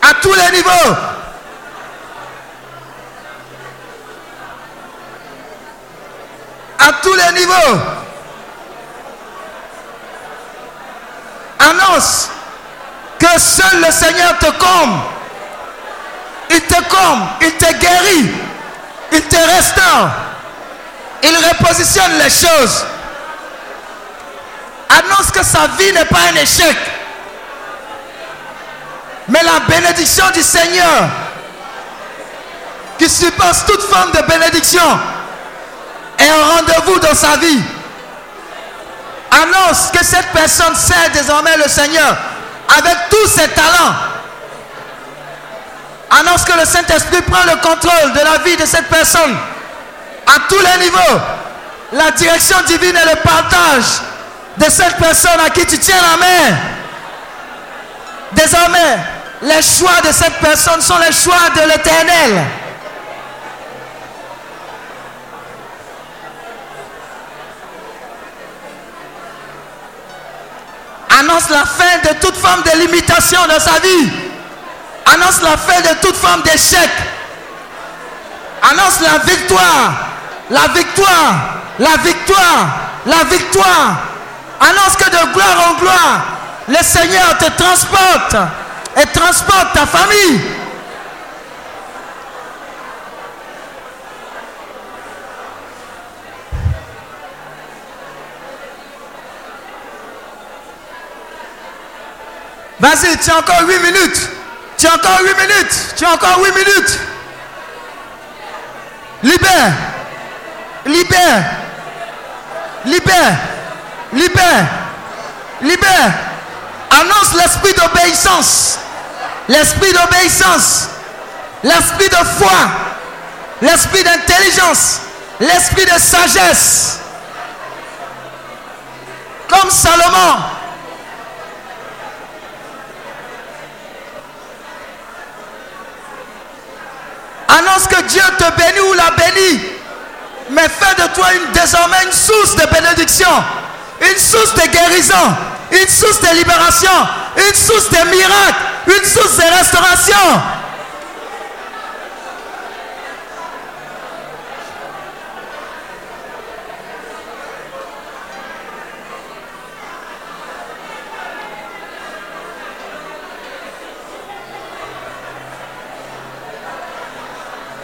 À tous les niveaux. À tous les niveaux. annonce que seul le Seigneur te comble. Il te comble, il te guérit, il te restaure, il repositionne les choses. Annonce que sa vie n'est pas un échec. Mais la bénédiction du Seigneur qui surpasse toute forme de bénédiction est un rendez-vous dans sa vie. Annonce que cette personne sert désormais le Seigneur avec tous ses talents. Annonce que le Saint-Esprit prend le contrôle de la vie de cette personne à tous les niveaux. La direction divine et le partage de cette personne à qui tu tiens la main. Désormais, les choix de cette personne sont les choix de l'éternel. Annonce la fin de toute forme de limitation dans sa vie. Annonce la fin de toute forme d'échec. Annonce la victoire. La victoire. La victoire. La victoire. Annonce que de gloire en gloire, le Seigneur te transporte et transporte ta famille. Vas-y, tu as encore 8 minutes. Tu as encore 8 minutes. Tu as encore 8 minutes. Libère. Libère. Libère. Libère. Libère. Annonce l'esprit d'obéissance. L'esprit d'obéissance. L'esprit de foi. L'esprit d'intelligence. L'esprit de sagesse. Comme Salomon. Annonce que Dieu te bénit ou la bénit. Mais fais de toi désormais une source de bénédiction, une source de guérison, une source de libération, une source de miracle, une source de restauration.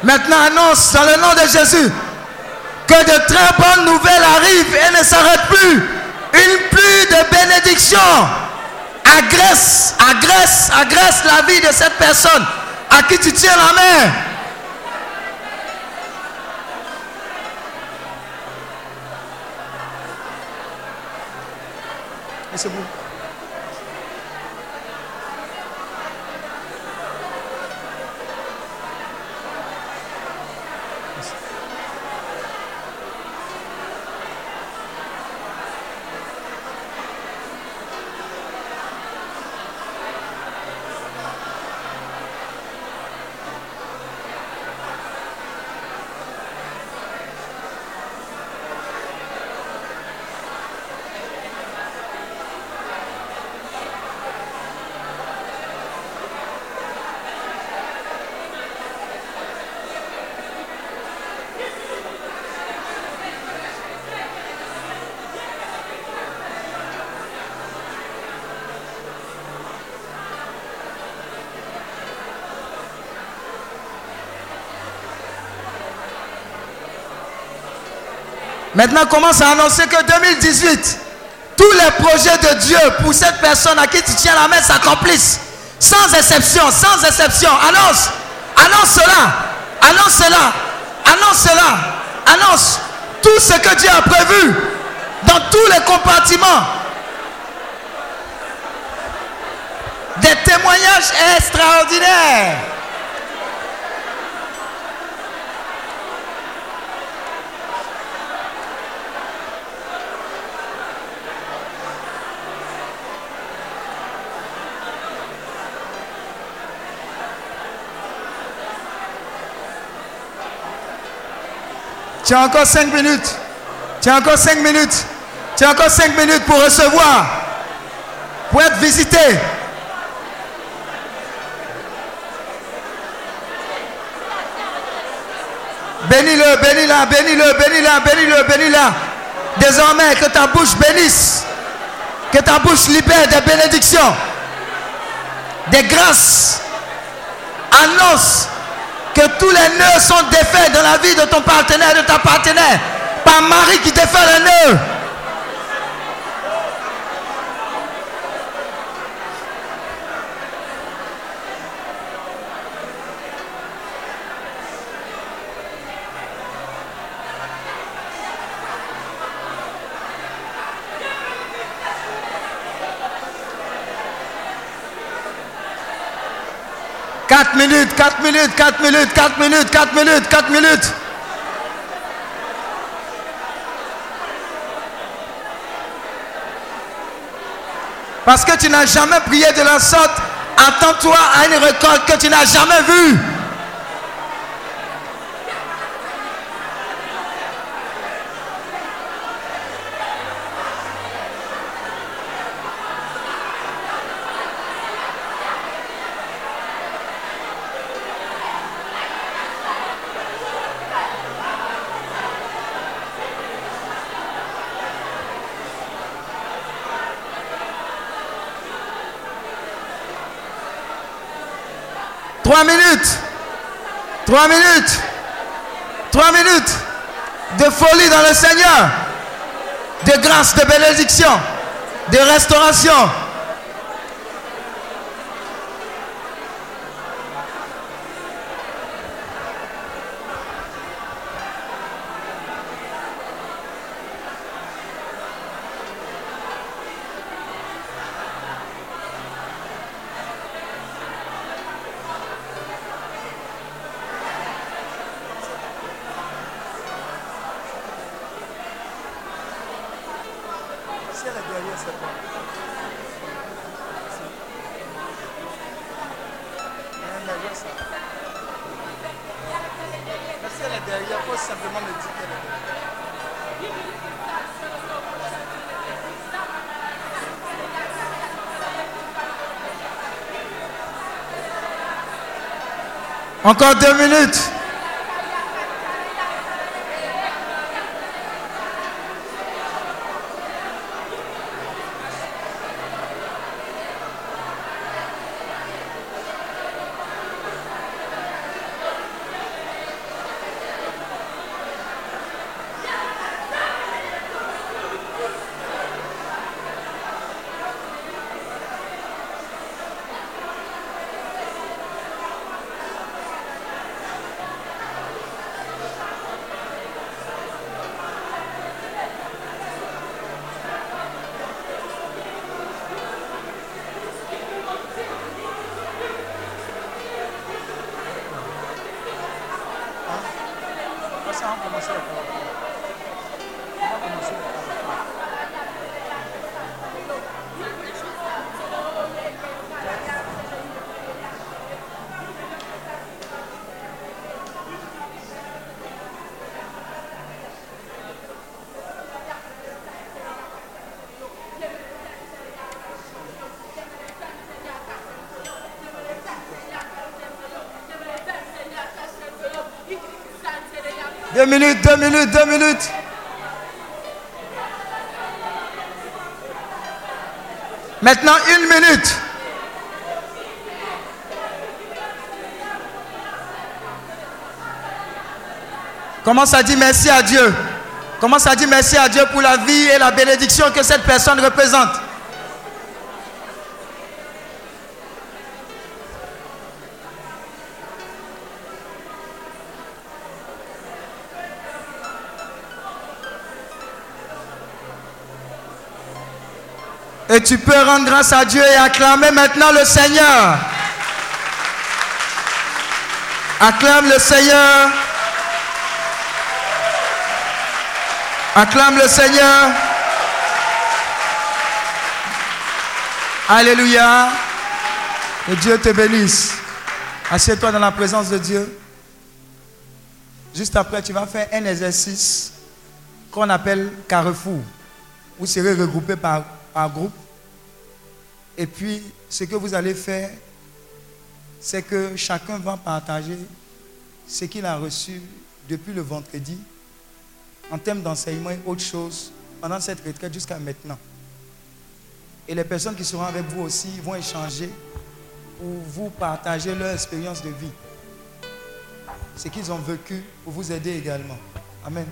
Maintenant annonce dans le nom de Jésus que de très bonnes nouvelles arrivent et ne s'arrêtent plus. Une pluie de bénédiction agresse, agresse, agresse la vie de cette personne à qui tu tiens la main. C'est bon. Maintenant, commence à annoncer que 2018, tous les projets de Dieu pour cette personne à qui tu tiens la main s'accomplissent. Sans exception, sans exception. Annonce, annonce cela, annonce cela, annonce cela, annonce tout ce que Dieu a prévu dans tous les compartiments. Des témoignages extraordinaires. Tu as encore 5 minutes. Tu as encore 5 minutes. Tu as encore 5 minutes pour recevoir. Pour être visité. Bénis-le, bénis-la, bénis-le, bénis-la, bénis-le, bénis-la. Désormais, que ta bouche bénisse. Que ta bouche libère des bénédictions. Des grâces. Annonce que tous les nœuds sont défaits dans la vie de ton partenaire, de ta partenaire. Par Marie qui défait les nœuds. 4 minutes, 4 minutes, 4 minutes, 4 minutes, 4 minutes, 4 minutes. Parce que tu n'as jamais prié de la sorte, attends-toi à une récolte que tu n'as jamais vue. Trois minutes. Trois minutes. Trois minutes de folie dans le Seigneur. De grâce, de bénédiction, de restauration. Encore deux minutes. Deux minutes, deux minutes, deux minutes. Maintenant, une minute. Commence à dire merci à Dieu? Commence à dire merci à Dieu pour la vie et la bénédiction que cette personne représente? Et tu peux rendre grâce à Dieu et acclamer maintenant le Seigneur. Acclame le Seigneur. Acclame le Seigneur. Alléluia. Que Dieu te bénisse. Assieds-toi dans la présence de Dieu. Juste après, tu vas faire un exercice qu'on appelle carrefour. Vous serez regroupés par, par groupe. Et puis, ce que vous allez faire, c'est que chacun va partager ce qu'il a reçu depuis le vendredi en termes d'enseignement et autre chose pendant cette retraite jusqu'à maintenant. Et les personnes qui seront avec vous aussi vont échanger pour vous partager leur expérience de vie. Ce qu'ils ont vécu pour vous aider également. Amen.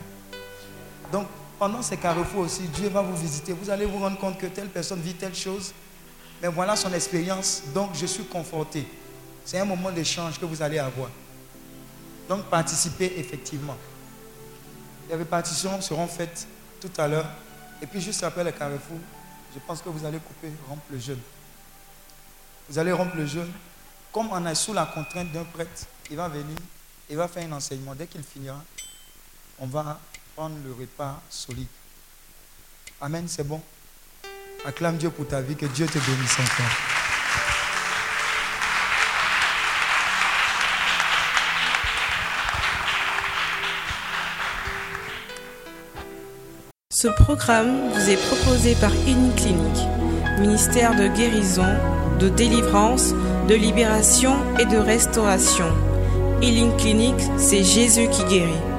Donc, pendant ces carrefours aussi, Dieu va vous visiter. Vous allez vous rendre compte que telle personne vit telle chose mais voilà son expérience, donc je suis conforté. C'est un moment d'échange que vous allez avoir. Donc participez effectivement. Les répartitions seront faites tout à l'heure. Et puis juste après le carrefour, je pense que vous allez couper, rompre le jeûne. Vous allez rompre le jeûne comme on est sous la contrainte d'un prêtre, il va venir, il va faire un enseignement. Dès qu'il finira, on va prendre le repas solide. Amen, c'est bon? Acclame Dieu pour ta vie, que Dieu te bénisse encore. Ce programme vous est proposé par Clinique, ministère de guérison, de délivrance, de libération et de restauration. Healing Clinique, c'est Jésus qui guérit.